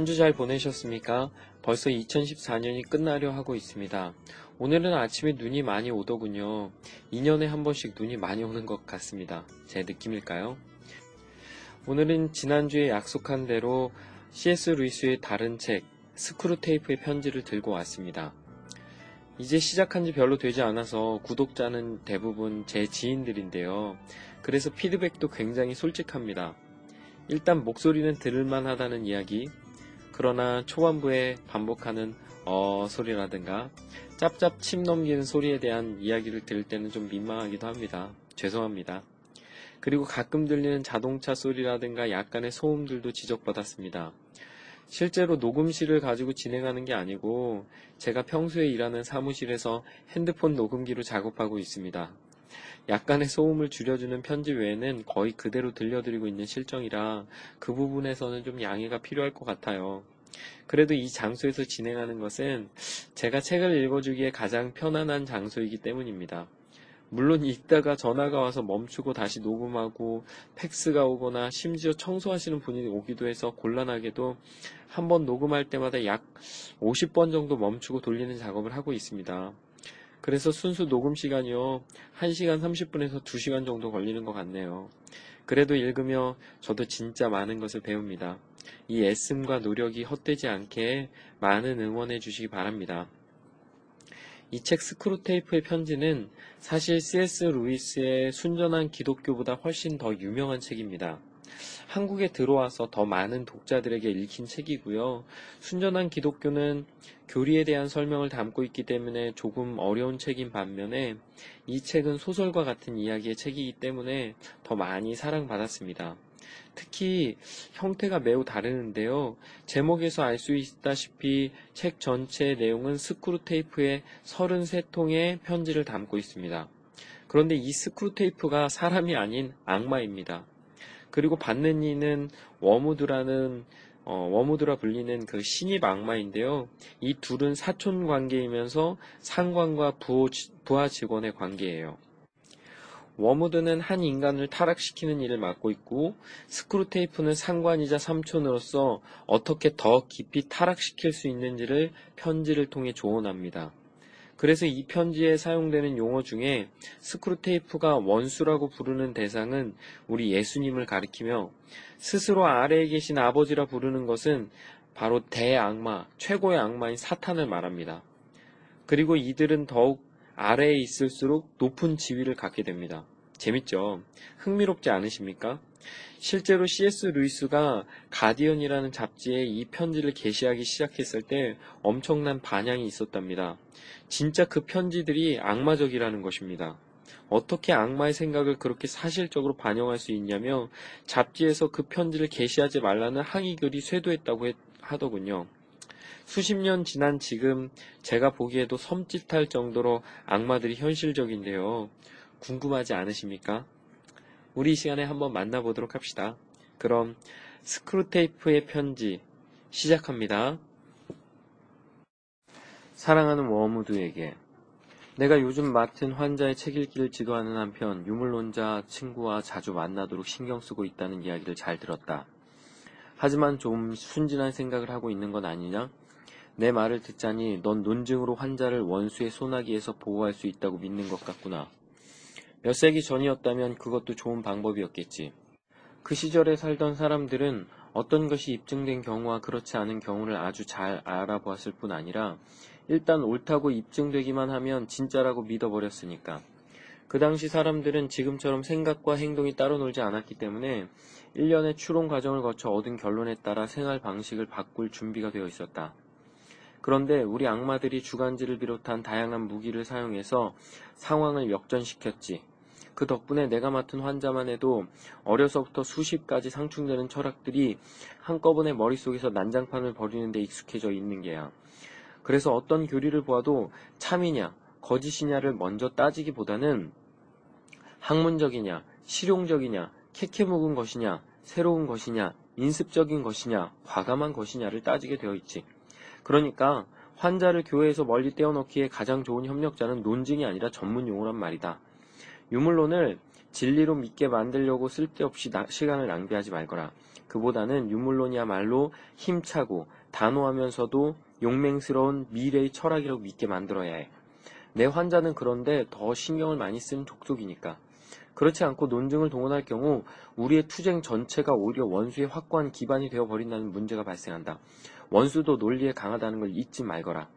한 주 잘 보내셨습니까? 벌써 2014년이 끝나려 하고 있습니다. 오늘은 아침에 눈이 많이 오더군요. 2년에 한 번씩 눈이 많이 오는 것 같습니다. 제 느낌일까요? 오늘은 지난주에 약속한 대로 C.S. 루이스의 다른 책, 스크루테이프의 편지를 들고 왔습니다. 이제 시작한 지 별로 되지 않아서 구독자는 대부분 제 지인들인데요. 그래서 피드백도 굉장히 솔직합니다. 일단 목소리는 들을만 하다는 이야기, 그러나 초반부에 반복하는 어 소리라든가 짭짭 침 넘기는 소리에 대한 이야기를 들을 때는 좀 민망하기도 합니다. 죄송합니다. 그리고 가끔 들리는 자동차 소리라든가 약간의 소음들도 지적받았습니다. 실제로 녹음실을 가지고 진행하는 게 아니고 제가 평소에 일하는 사무실에서 핸드폰 녹음기로 작업하고 있습니다. 약간의 소음을 줄여주는 편집 외에는 거의 그대로 들려드리고 있는 실정이라 그 부분에서는 좀 양해가 필요할 것 같아요. 그래도 이 장소에서 진행하는 것은 제가 책을 읽어주기에 가장 편안한 장소이기 때문입니다. 물론 읽다가 전화가 와서 멈추고 다시 녹음하고 팩스가 오거나 심지어 청소하시는 분이 오기도 해서 곤란하게도 한 번 녹음할 때마다 약 50번 정도 멈추고 돌리는 작업을 하고 있습니다. 그래서 순수 녹음 시간이요. 1시간 30분에서 2시간 정도 걸리는 것 같네요. 그래도 읽으며 저도 진짜 많은 것을 배웁니다. 이 애씀과 노력이 헛되지 않게 많은 응원해 주시기 바랍니다. 이 책 스크루테이프의 편지는 사실 C.S. 루이스의 순전한 기독교보다 훨씬 더 유명한 책입니다. 한국에 들어와서 더 많은 독자들에게 읽힌 책이고요. 순전한 기독교는 교리에 대한 설명을 담고 있기 때문에 조금 어려운 책인 반면에 이 책은 소설과 같은 이야기의 책이기 때문에 더 많이 사랑받았습니다. 특히 형태가 매우 다르는데요. 제목에서 알 수 있다시피 책 전체의 내용은 스크루테이프의 33통의 편지를 담고 있습니다. 그런데 이 스크루테이프가 사람이 아닌 악마입니다. 그리고 받는 이는 웜우드라는 어, 웜우드라 불리는 그 신입 악마인데요. 이 둘은 사촌 관계이면서 상관과 부하 직원의 관계예요. 웜우드는 한 인간을 타락시키는 일을 맡고 있고 스크루테이프는 상관이자 삼촌으로서 어떻게 더 깊이 타락시킬 수 있는지를 편지를 통해 조언합니다. 그래서 이 편지에 사용되는 용어 중에 스크루테이프가 원수라고 부르는 대상은 우리 예수님을 가리키며 스스로 아래에 계신 아버지라 부르는 것은 바로 대악마, 최고의 악마인 사탄을 말합니다. 그리고 이들은 더욱 아래에 있을수록 높은 지위를 갖게 됩니다. 재밌죠? 흥미롭지 않으십니까? 실제로 C.S. 루이스가 가디언이라는 잡지에 이 편지를 게시하기 시작했을 때 엄청난 반향이 있었답니다. 진짜 그 편지들이 악마적이라는 것입니다. 어떻게 악마의 생각을 그렇게 사실적으로 반영할 수 있냐며 잡지에서 그 편지를 게시하지 말라는 항의글이 쇄도했다고 하더군요. 수십 년 지난 지금 제가 보기에도 섬찟할 정도로 악마들이 현실적인데요. 궁금하지 않으십니까? 우리 이 시간에 한번 만나보도록 합시다. 그럼 스크루테이프의 편지 시작합니다. 사랑하는 워무드에게 내가 요즘 맡은 환자의 책 읽기를 지도하는 한편 유물론자 친구와 자주 만나도록 신경 쓰고 있다는 이야기를 잘 들었다. 하지만 좀 순진한 생각을 하고 있는 건 아니냐? 내 말을 듣자니 넌 논증으로 환자를 원수의 소나기에서 보호할 수 있다고 믿는 것 같구나. 몇 세기 전이었다면 그것도 좋은 방법이었겠지. 그 시절에 살던 사람들은 어떤 것이 입증된 경우와 그렇지 않은 경우를 아주 잘 알아보았을 뿐 아니라 일단 옳다고 입증되기만 하면 진짜라고 믿어버렸으니까. 그 당시 사람들은 지금처럼 생각과 행동이 따로 놀지 않았기 때문에 일련의 추론 과정을 거쳐 얻은 결론에 따라 생활 방식을 바꿀 준비가 되어 있었다. 그런데 우리 악마들이 주간지를 비롯한 다양한 무기를 사용해서 상황을 역전시켰지. 그 덕분에 내가 맡은 환자만 해도 어려서부터 수십 가지 상충되는 철학들이 한꺼번에 머릿속에서 난장판을 벌이는 데 익숙해져 있는 게야. 그래서 어떤 교리를 보아도 참이냐, 거짓이냐를 먼저 따지기보다는 학문적이냐, 실용적이냐, 캐캐 묵은 것이냐, 새로운 것이냐, 인습적인 것이냐, 과감한 것이냐를 따지게 되어 있지. 그러니까 환자를 교회에서 멀리 떼어놓기에 가장 좋은 협력자는 논증이 아니라 전문 용어란 말이다. 유물론을 진리로 믿게 만들려고 쓸데없이 나, 시간을 낭비하지 말거라. 그보다는 유물론이야말로 힘차고 단호하면서도 용맹스러운 미래의 철학이라고 믿게 만들어야 해. 내 환자는 그런데 더 신경을 많이 쓰는 족속이니까. 그렇지 않고 논증을 동원할 경우 우리의 투쟁 전체가 오히려 원수의 확고한 기반이 되어버린다는 문제가 발생한다. 원수도 논리에 강하다는 걸 잊지 말거라.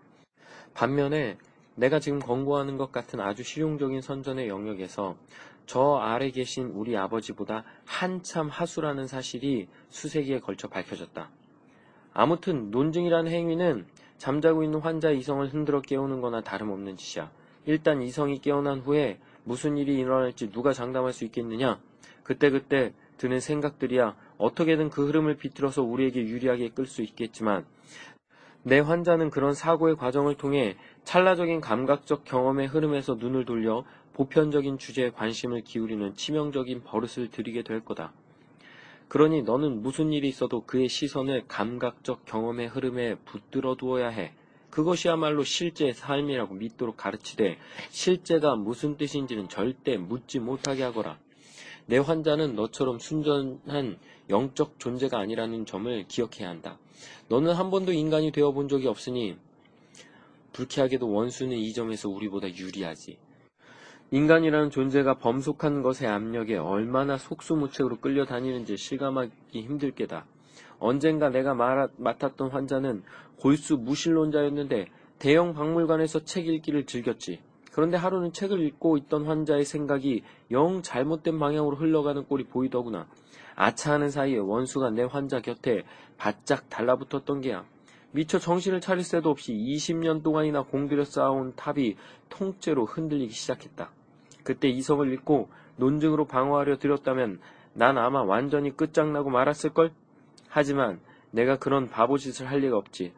반면에 내가 지금 권고하는 것 같은 아주 실용적인 선전의 영역에서 저 아래 계신 우리 아버지보다 한참 하수라는 사실이 수세기에 걸쳐 밝혀졌다. 아무튼 논증이라는 행위는 잠자고 있는 환자의 이성을 흔들어 깨우는 거나 다름없는 짓이야. 일단 이성이 깨어난 후에 무슨 일이 일어날지 누가 장담할 수 있겠느냐? 그때그때 드는 생각들이야 어떻게든 그 흐름을 비틀어서 우리에게 유리하게 끌 수 있겠지만 내 환자는 그런 사고의 과정을 통해 찰나적인 감각적 경험의 흐름에서 눈을 돌려 보편적인 주제에 관심을 기울이는 치명적인 버릇을 들이게 될 거다. 그러니 너는 무슨 일이 있어도 그의 시선을 감각적 경험의 흐름에 붙들어 두어야 해. 그것이야말로 실제의 삶이라고 믿도록 가르치되 실제가 무슨 뜻인지는 절대 묻지 못하게 하거라. 내 환자는 너처럼 순전한 영적 존재가 아니라는 점을 기억해야 한다. 너는 한 번도 인간이 되어 본 적이 없으니 불쾌하게도 원수는 이 점에서 우리보다 유리하지. 인간이라는 존재가 범속한 것의 압력에 얼마나 속수무책으로 끌려다니는지 실감하기 힘들 게다. 언젠가 내가 말하, 맡았던 환자는 골수 무신론자였는데 대형 박물관에서 책 읽기를 즐겼지. 그런데 하루는 책을 읽고 있던 환자의 생각이 영 잘못된 방향으로 흘러가는 꼴이 보이더구나. 아차하는 사이에 원수가 내 환자 곁에 바짝 달라붙었던 게야. 미처 정신을 차릴 새도 없이 20년 동안이나 공들여 쌓아온 탑이 통째로 흔들리기 시작했다. 그때 이성을 잃고 논증으로 방어하려 들였다면 난 아마 완전히 끝장나고 말았을걸? 하지만 내가 그런 바보짓을 할 리가 없지.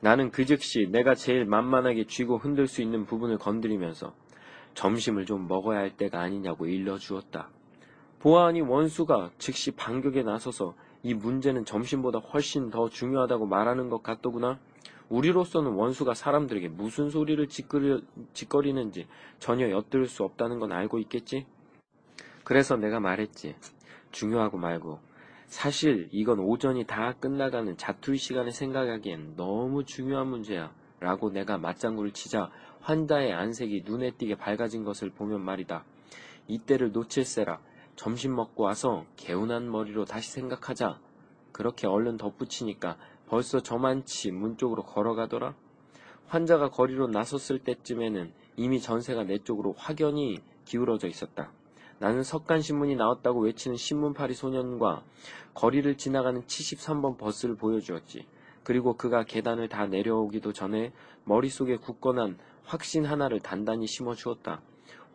나는 그 즉시 내가 제일 만만하게 쥐고 흔들 수 있는 부분을 건드리면서 점심을 좀 먹어야 할 때가 아니냐고 일러주었다. 보아하니 원수가 즉시 반격에 나서서 이 문제는 점심보다 훨씬 더 중요하다고 말하는 것 같더구나. 우리로서는 원수가 사람들에게 무슨 소리를 짓거리, 는지 전혀 엿들을 수 없다는 건 알고 있겠지? 그래서 내가 말했지. 중요하고 말고 사실 이건 오전이 다 끝나가는 자투리 시간에 생각하기엔 너무 중요한 문제야. 라고 내가 맞장구를 치자 환자의 안색이 눈에 띄게 밝아진 것을 보면 말이다. 이때를 놓칠세라. 점심 먹고 와서 개운한 머리로 다시 생각하자. 그렇게 얼른 덧붙이니까 벌써 저만치 문 쪽으로 걸어가더라. 환자가 거리로 나섰을 때쯤에는 이미 전세가 내 쪽으로 확연히 기울어져 있었다. 나는 석간신문이 나왔다고 외치는 신문파리 소년과 거리를 지나가는 73번 버스를 보여주었지. 그리고 그가 계단을 다 내려오기도 전에 머릿속에 굳건한 확신 하나를 단단히 심어주었다.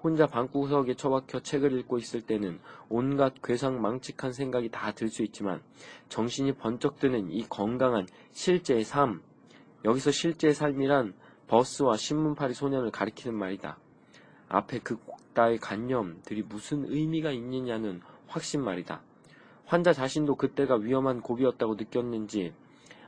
혼자 방구석에 처박혀 책을 읽고 있을 때는 온갖 괴상망측한 생각이 다 들 수 있지만 정신이 번쩍 드는 이 건강한 실제의 삶, 여기서 실제의 삶이란 버스와 신문파리 소년을 가리키는 말이다. 앞에 그 따의 관념들이 무슨 의미가 있느냐는 확신 말이다. 환자 자신도 그때가 위험한 고비였다고 느꼈는지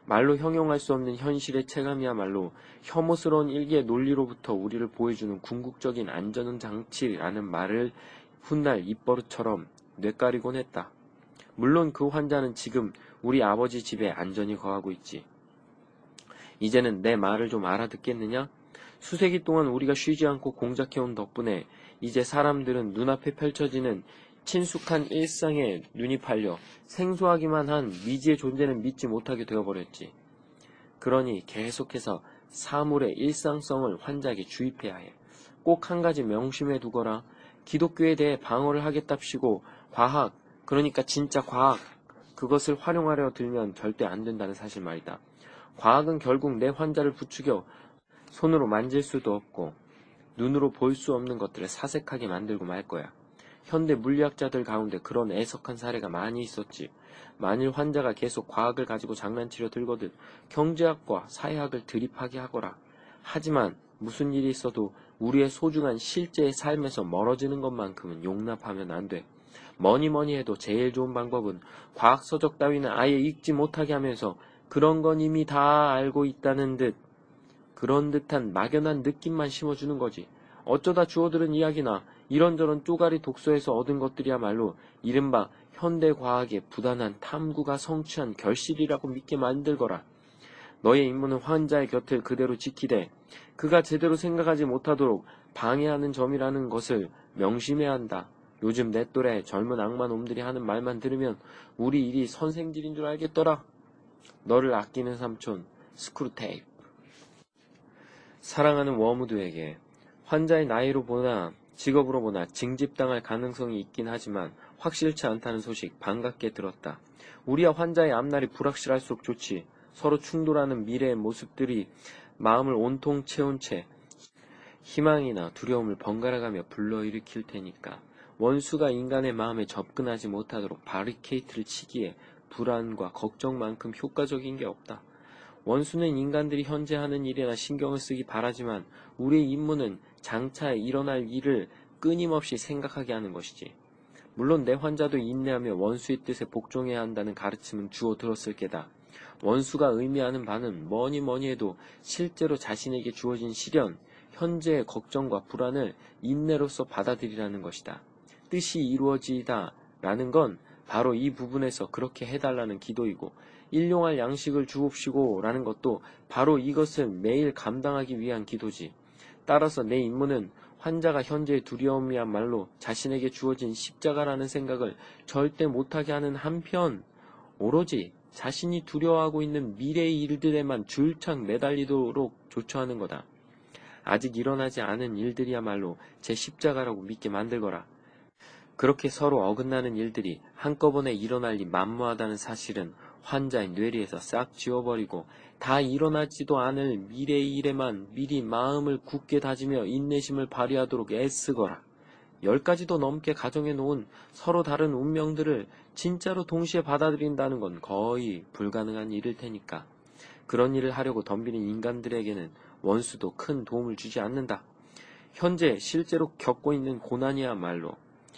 말로 형용할 수 없는 현실의 체감이야말로 혐오스러운 일기의 논리로부터 우리를 보여주는 궁극적인 안전 장치라는 말을 훗날 입버릇처럼 뇌까리곤 했다. 물론 그 환자는 지금 우리 아버지 집에 안전히 거하고 있지. 이제는 내 말을 좀 알아듣겠느냐? 수세기 동안 우리가 쉬지 않고 공작해온 덕분에 이제 사람들은 눈앞에 펼쳐지는 친숙한 일상에 눈이 팔려 생소하기만 한 미지의 존재는 믿지 못하게 되어버렸지. 그러니 계속해서 사물의 일상성을 환자에게 주입해야 해. 꼭 한 가지 명심해 두거라. 기독교에 대해 방어를 하겠답시고 과학, 그러니까 진짜 과학, 그것을 활용하려 들면 절대 안 된다는 사실 말이다. 과학은 결국 내 환자를 부추겨 손으로 만질 수도 없고 눈으로 볼 수 없는 것들을 사색하게 만들고 말 거야. 현대 물리학자들 가운데 그런 애석한 사례가 많이 있었지. 만일 환자가 계속 과학을 가지고 장난치려 들거든 경제학과 사회학을 드립하게 하거라. 하지만 무슨 일이 있어도 우리의 소중한 실제의 삶에서 멀어지는 것만큼은 용납하면 안 돼. 뭐니 뭐니 해도 제일 좋은 방법은 과학 서적 따위는 아예 읽지 못하게 하면서 그런 건 이미 다 알고 있다는 듯 그런 듯한 막연한 느낌만 심어주는 거지. 어쩌다 주워들은 이야기나 이런저런 쪼가리 독서에서 얻은 것들이야말로 이른바 현대 과학의 부단한 탐구가 성취한 결실이라고 믿게 만들거라. 너의 임무는 환자의 곁을 그대로 지키되 그가 제대로 생각하지 못하도록 방해하는 점이라는 것을 명심해야 한다. 요즘 네 또래 젊은 악마 놈들이 하는 말만 들으면 우리 일이 선생질인 줄 알겠더라. 너를 아끼는 삼촌 스크루테이프 사랑하는 웜우드에게 환자의 나이로 보나 직업으로 보나 징집당할 가능성이 있긴 하지만 확실치 않다는 소식 반갑게 들었다. 우리와 환자의 앞날이 불확실할수록 좋지. 서로 충돌하는 미래의 모습들이 마음을 온통 채운 채 희망이나 두려움을 번갈아가며 불러일으킬 테니까 원수가 인간의 마음에 접근하지 못하도록 바리케이트를 치기에 불안과 걱정만큼 효과적인 게 없다. 원수는 인간들이 현재 하는 일이나 신경을 쓰기 바라지만 우리의 임무는 장차 일어날 일을 끊임없이 생각하게 하는 것이지. 물론 내 환자도 인내하며 원수의 뜻에 복종해야 한다는 가르침은 주어 들었을 게다. 원수가 의미하는 바는 뭐니 뭐니 해도 실제로 자신에게 주어진 시련, 현재의 걱정과 불안을 인내로서 받아들이라는 것이다. 뜻이 이루어지다 라는 건 바로 이 부분에서 그렇게 해달라는 기도이고 일용할 양식을 주옵시고 라는 것도 바로 이것을 매일 감당하기 위한 기도지. 따라서 내 임무는 환자가 현재의 두려움이야말로 자신에게 주어진 십자가라는 생각을 절대 못하게 하는 한편 오로지 자신이 두려워하고 있는 미래의 일들에만 줄창 매달리도록 조처하는 거다. 아직 일어나지 않은 일들이야말로 제 십자가라고 믿게 만들거라. 그렇게 서로 어긋나는 일들이 한꺼번에 일어날 리 만무하다는 사실은 환자의 뇌리에서 싹 지워버리고 다 일어나지도 않을 미래의 일에만 미리 마음을 굳게 다지며 인내심을 발휘하도록 애쓰거라. 열 가지도 넘게 가정해 놓은 서로 다른 운명들을 진짜로 동시에 받아들인다는 건 거의 불가능한 일일 테니까. 그런 일을 하려고 덤비는 인간들에게는 원수도 큰 도움을 주지 않는다. 현재 실제로 겪고 있는 고난이야말로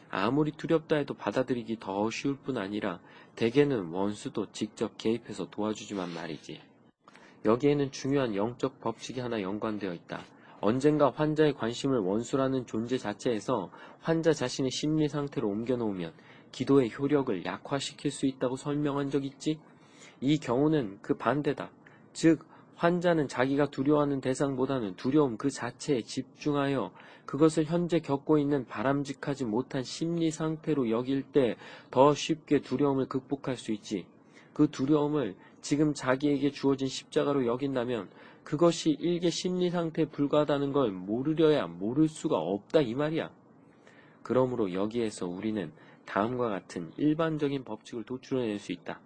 아무리 두렵다 해도 받아들이기 더 쉬울 뿐 아니라 대개는 원수도 직접 개입해서 도와주지만 말이지. 여기에는 중요한 영적 법칙이 하나 연관되어 있다. 언젠가 환자의 관심을 원수라는 존재 자체에서 환자 자신의 심리 상태로 옮겨놓으면 기도의 효력을 약화시킬 수 있다고 설명한 적 있지? 이 경우는 그 반대다. 즉, 환자는 자기가 두려워하는 대상보다는 두려움 그 자체에 집중하여 그것을 현재 겪고 있는 바람직하지 못한 심리 상태로 여길 때 더 쉽게 두려움을 극복할 수 있지. 그 두려움을 지금 자기에게 주어진 십자가로 여긴다면 그것이 일개 심리 상태에 불과하다는 걸 모르려야 모를 수가 없다 이 말이야. 그러므로 여기에서 우리는 다음과 같은 일반적인 법칙을 도출해낼 수 있다.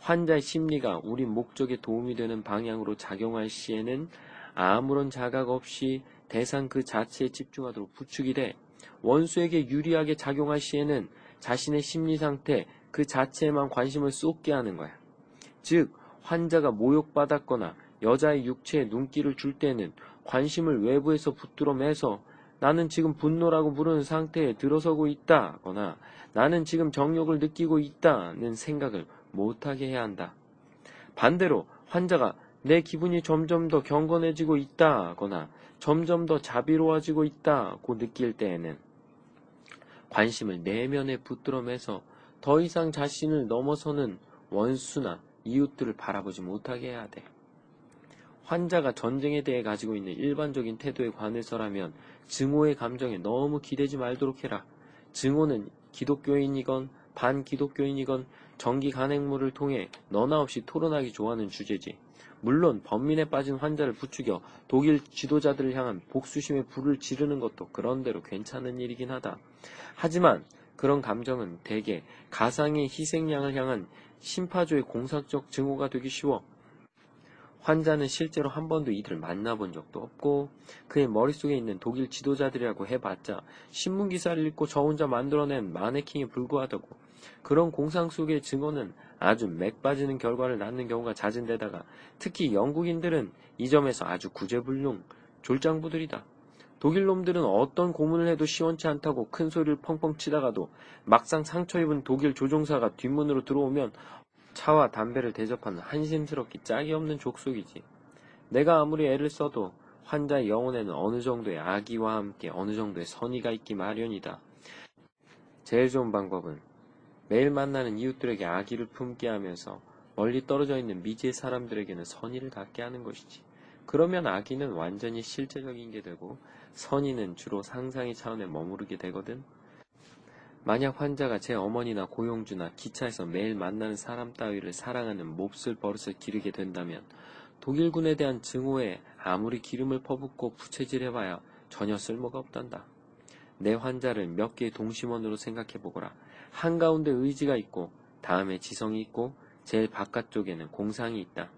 환자의 심리가 우리 목적에 도움이 되는 방향으로 작용할 시에는 아무런 자각 없이 대상 그 자체에 집중하도록 부축이 돼 원수에게 유리하게 작용할 시에는 자신의 심리 상태 그 자체에만 관심을 쏟게 하는 거야. 즉, 환자가 모욕받았거나 여자의 육체에 눈길을 줄 때는 관심을 외부에서 붙들어 매서 나는 지금 분노라고 부르는 상태에 들어서고 있다거나 나는 지금 정욕을 느끼고 있다는 생각을 못하게 해야 한다. 반대로 환자가 내 기분이 점점 더 경건해지고 있다거나 점점 더 자비로워지고 있다고 느낄 때에는 관심을 내면에 붙들어 매서 더 이상 자신을 넘어서는 원수나 이웃들을 바라보지 못하게 해야 돼. 환자가 전쟁에 대해 가지고 있는 일반적인 태도에 관해서라면 증오의 감정에 너무 기대지 말도록 해라. 증오는 기독교인이건 반기독교인이건 정기 간행물을 통해 너나 없이 토론하기 좋아하는 주제지. 물론 범민에 빠진 환자를 부추겨 독일 지도자들을 향한 복수심의 불을 지르는 것도 그런대로 괜찮은 일이긴 하다. 하지만 그런 감정은 대개 가상의 희생양을 향한 심파조의 공상적 증오가 되기 쉬워. 환자는 실제로 한 번도 이들을 만나본 적도 없고 그의 머릿속에 있는 독일 지도자들이라고 해봤자 신문기사를 읽고 저 혼자 만들어낸 마네킹에 불과하다고 그런 공상 속의 증오는 아주 맥 빠지는 결과를 낳는 경우가 잦은 데다가 특히 영국인들은 이 점에서 아주 구제불능 졸장부들이다. 독일 놈들은 어떤 고문을 해도 시원치 않다고 큰 소리를 펑펑 치다가도 막상 상처 입은 독일 조종사가 뒷문으로 들어오면 차와 담배를 대접하는 한심스럽기 짝이 없는 족속이지. 내가 아무리 애를 써도 환자의 영혼에는 어느 정도의 악의와 함께 어느 정도의 선의가 있기 마련이다. 제일 좋은 방법은 매일 만나는 이웃들에게 악의를 품게 하면서 멀리 떨어져 있는 미지의 사람들에게는 선의를 갖게 하는 것이지. 그러면 악의는 완전히 실제적인 게 되고 선의는 주로 상상의 차원에 머무르게 되거든. 만약 환자가 제 어머니나 고용주나 기차에서 매일 만나는 사람 따위를 사랑하는 몹쓸 버릇을 기르게 된다면 독일군에 대한 증오에 아무리 기름을 퍼붓고 부채질해봐야 전혀 쓸모가 없단다. 내 환자를 몇 개의 동심원으로 생각해보거라. 한가운데 의지가 있고 다음에 지성이 있고 제일 바깥쪽에는 공상이 있다.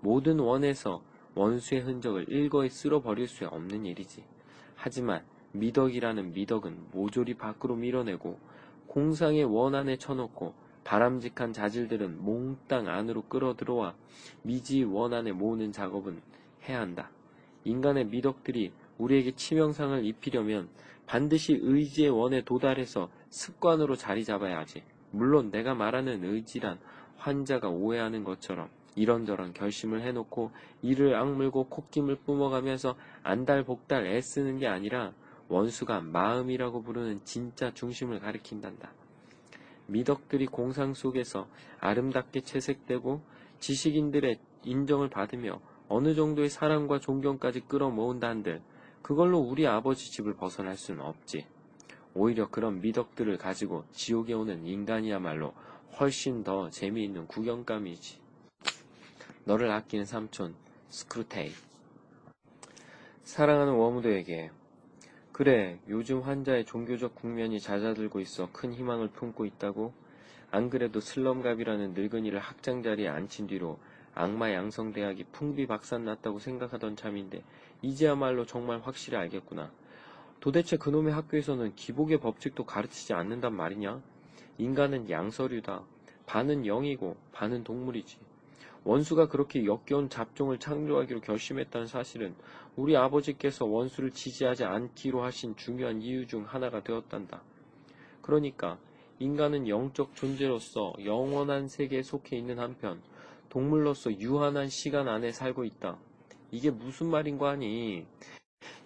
모든 원에서 원수의 흔적을 일거에 쓸어버릴 수 없는 일이지. 하지만 미덕이라는 미덕은 모조리 밖으로 밀어내고 공상의 원 안에 쳐놓고 바람직한 자질들은 몽땅 안으로 끌어들어와 미지 원 안에 모으는 작업은 해야 한다. 인간의 미덕들이 우리에게 치명상을 입히려면 반드시 의지의 원에 도달해서 습관으로 자리 잡아야 하지. 물론 내가 말하는 의지란 환자가 오해하는 것처럼 이런저런 결심을 해놓고 이를 악물고 콧김을 뿜어가면서 안달복달 애쓰는 게 아니라 원수가 마음이라고 부르는 진짜 중심을 가리킨단다. 미덕들이 공상 속에서 아름답게 채색되고 지식인들의 인정을 받으며 어느 정도의 사랑과 존경까지 끌어모은다 한들 그걸로 우리 아버지 집을 벗어날 수는 없지. 오히려 그런 미덕들을 가지고 지옥에 오는 인간이야말로 훨씬 더 재미있는 구경감이지. 너를 아끼는 삼촌 스크루테이 사랑하는 워무드에게 그래 요즘 환자의 종교적 국면이 잦아들고 있어 큰 희망을 품고 있다고 안 그래도 슬럼갑이라는 늙은이를 학장 자리에 앉힌 뒤로 악마 양성대학이 풍비 박산 났다고 생각하던 참인데 이제야말로 정말 확실히 알겠구나. 도대체 그놈의 학교에서는 기복의 법칙도 가르치지 않는단 말이냐? 인간은 양서류다. 반은 영이고 반은 동물이지. 원수가 그렇게 역겨운 잡종을 창조하기로 결심했다는 사실은 우리 아버지께서 원수를 지지하지 않기로 하신 중요한 이유 중 하나가 되었단다. 그러니까 인간은 영적 존재로서 영원한 세계에 속해 있는 한편 동물로서 유한한 시간 안에 살고 있다. 이게 무슨 말인고 하니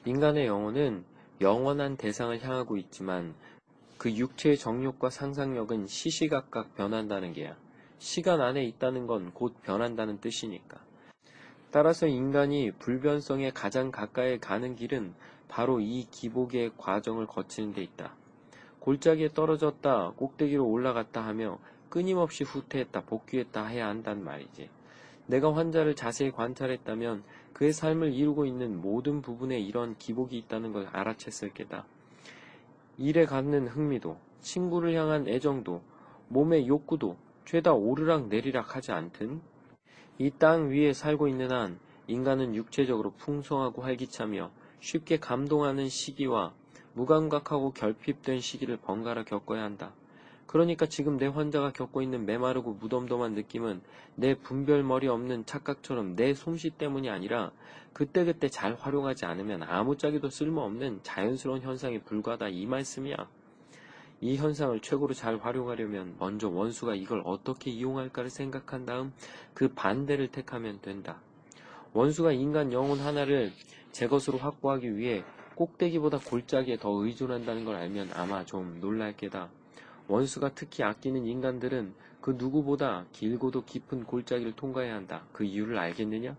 인간의 영혼은 영원한 대상을 향하고 있지만 그 육체의 정욕과 상상력은 시시각각 변한다는 게야. 시간 안에 있다는 건 곧 변한다는 뜻이니까. 따라서 인간이 불변성에 가장 가까이 가는 길은 바로 이 기복의 과정을 거치는 데 있다. 골짜기에 떨어졌다, 꼭대기로 올라갔다 하며 끊임없이 후퇴했다, 복귀했다 해야 한단 말이지. 내가 환자를 자세히 관찰했다면 그의 삶을 이루고 있는 모든 부분에 이런 기복이 있다는 걸 알아챘을 게다. 일에 갖는 흥미도, 친구를 향한 애정도, 몸의 욕구도 죄다 오르락 내리락 하지 않든 이 땅 위에 살고 있는 한 인간은 육체적으로 풍성하고 활기차며 쉽게 감동하는 시기와 무감각하고 결핍된 시기를 번갈아 겪어야 한다. 그러니까 지금 내 환자가 겪고 있는 메마르고 무덤덤한 느낌은 내 분별머리 없는 착각처럼 내 솜씨 때문이 아니라 그때그때 잘 활용하지 않으면 아무짝에도 쓸모없는 자연스러운 현상에 불과하다 이 말씀이야. 이 현상을 최고로 잘 활용하려면 먼저 원수가 이걸 어떻게 이용할까를 생각한 다음 그 반대를 택하면 된다. 원수가 인간 영혼 하나를 제 것으로 확보하기 위해 꼭대기보다 골짜기에 더 의존한다는 걸 알면 아마 좀 놀랄 게다. 원수가 특히 아끼는 인간들은 그 누구보다 길고도 깊은 골짜기를 통과해야 한다. 그 이유를 알겠느냐?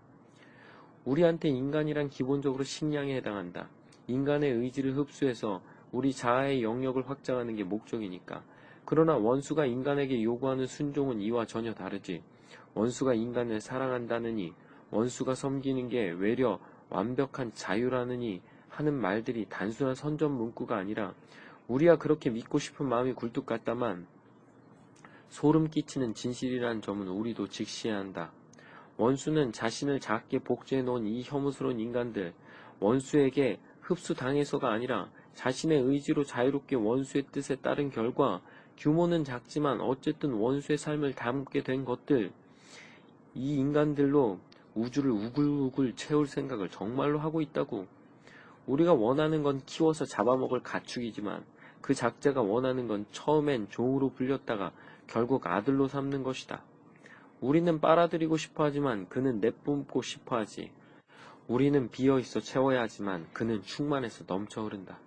우리한테 인간이란 기본적으로 식량에 해당한다. 인간의 의지를 흡수해서 우리 자아의 영역을 확장하는 게 목적이니까. 그러나 원수가 인간에게 요구하는 순종은 이와 전혀 다르지. 원수가 인간을 사랑한다느니, 원수가 섬기는 게 외려 완벽한 자유라느니 하는 말들이 단순한 선전 문구가 아니라 우리야 그렇게 믿고 싶은 마음이 굴뚝 같다만 소름 끼치는 진실이라는 점은 우리도 직시해야 한다. 원수는 자신을 작게 복제해 놓은 이 혐오스러운 인간들, 원수에게 흡수당해서가 아니라 자신의 의지로 자유롭게 원수의 뜻에 따른 결과 규모는 작지만 어쨌든 원수의 삶을 담게 된 것들, 이 인간들로 우주를 우글우글 채울 생각을 정말로 하고 있다고. 우리가 원하는 건 키워서 잡아먹을 가축이지만 그 작자가 원하는 건 처음엔 종으로 불렸다가 결국 아들로 삼는 것이다. 우리는 빨아들이고 싶어 하지만 그는 내뿜고 싶어 하지. 우리는 비어 있어 채워야 하지만 그는 충만해서 넘쳐 흐른다.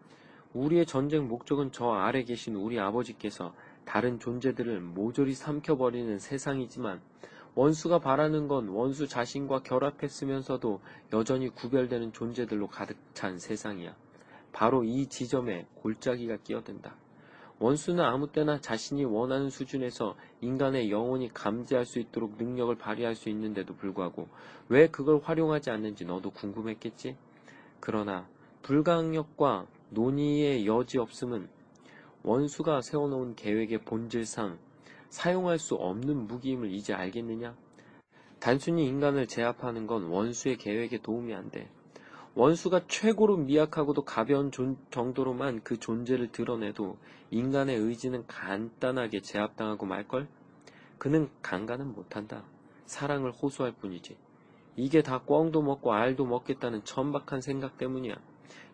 우리의 전쟁 목적은 저 아래 계신 우리 아버지께서 다른 존재들을 모조리 삼켜버리는 세상이지만 원수가 바라는 건 원수 자신과 결합했으면서도 여전히 구별되는 존재들로 가득 찬 세상이야. 바로 이 지점에 골짜기가 끼어든다. 원수는 아무 때나 자신이 원하는 수준에서 인간의 영혼이 감지할 수 있도록 능력을 발휘할 수 있는데도 불구하고 왜 그걸 활용하지 않는지 너도 궁금했겠지? 그러나 불가항력과 논의의 여지 없음은 원수가 세워놓은 계획의 본질상 사용할 수 없는 무기임을 이제 알겠느냐? 단순히 인간을 제압하는 건 원수의 계획에 도움이 안 돼. 원수가 최고로 미약하고도 가벼운 존, 정도로만 그 존재를 드러내도 인간의 의지는 간단하게 제압당하고 말걸? 그는 강간은 못한다. 사랑을 호소할 뿐이지. 이게 다 꿩도 먹고 알도 먹겠다는 천박한 생각 때문이야.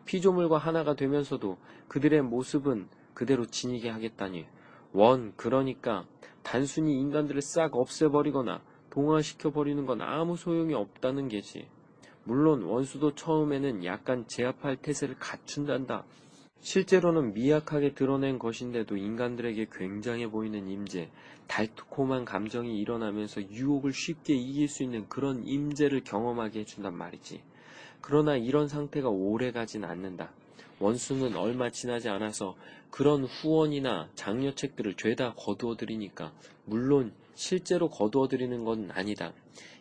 피조물과 하나가 되면서도 그들의 모습은 그대로 지니게 하겠다니. 원, 그러니까 단순히 인간들을 싹 없애버리거나 동화시켜버리는 건 아무 소용이 없다는 게지. 물론 원수도 처음에는 약간 제압할 태세를 갖춘단다. 실제로는 미약하게 드러낸 것인데도 인간들에게 굉장해 보이는 임재, 달콤한 감정이 일어나면서 유혹을 쉽게 이길 수 있는 그런 임재를 경험하게 해준단 말이지. 그러나 이런 상태가 오래 가진 않는다. 원수는 얼마 지나지 않아서 그런 후원이나 장려책들을 죄다 거두어들이니까 물론 실제로 거두어들이는 건 아니다.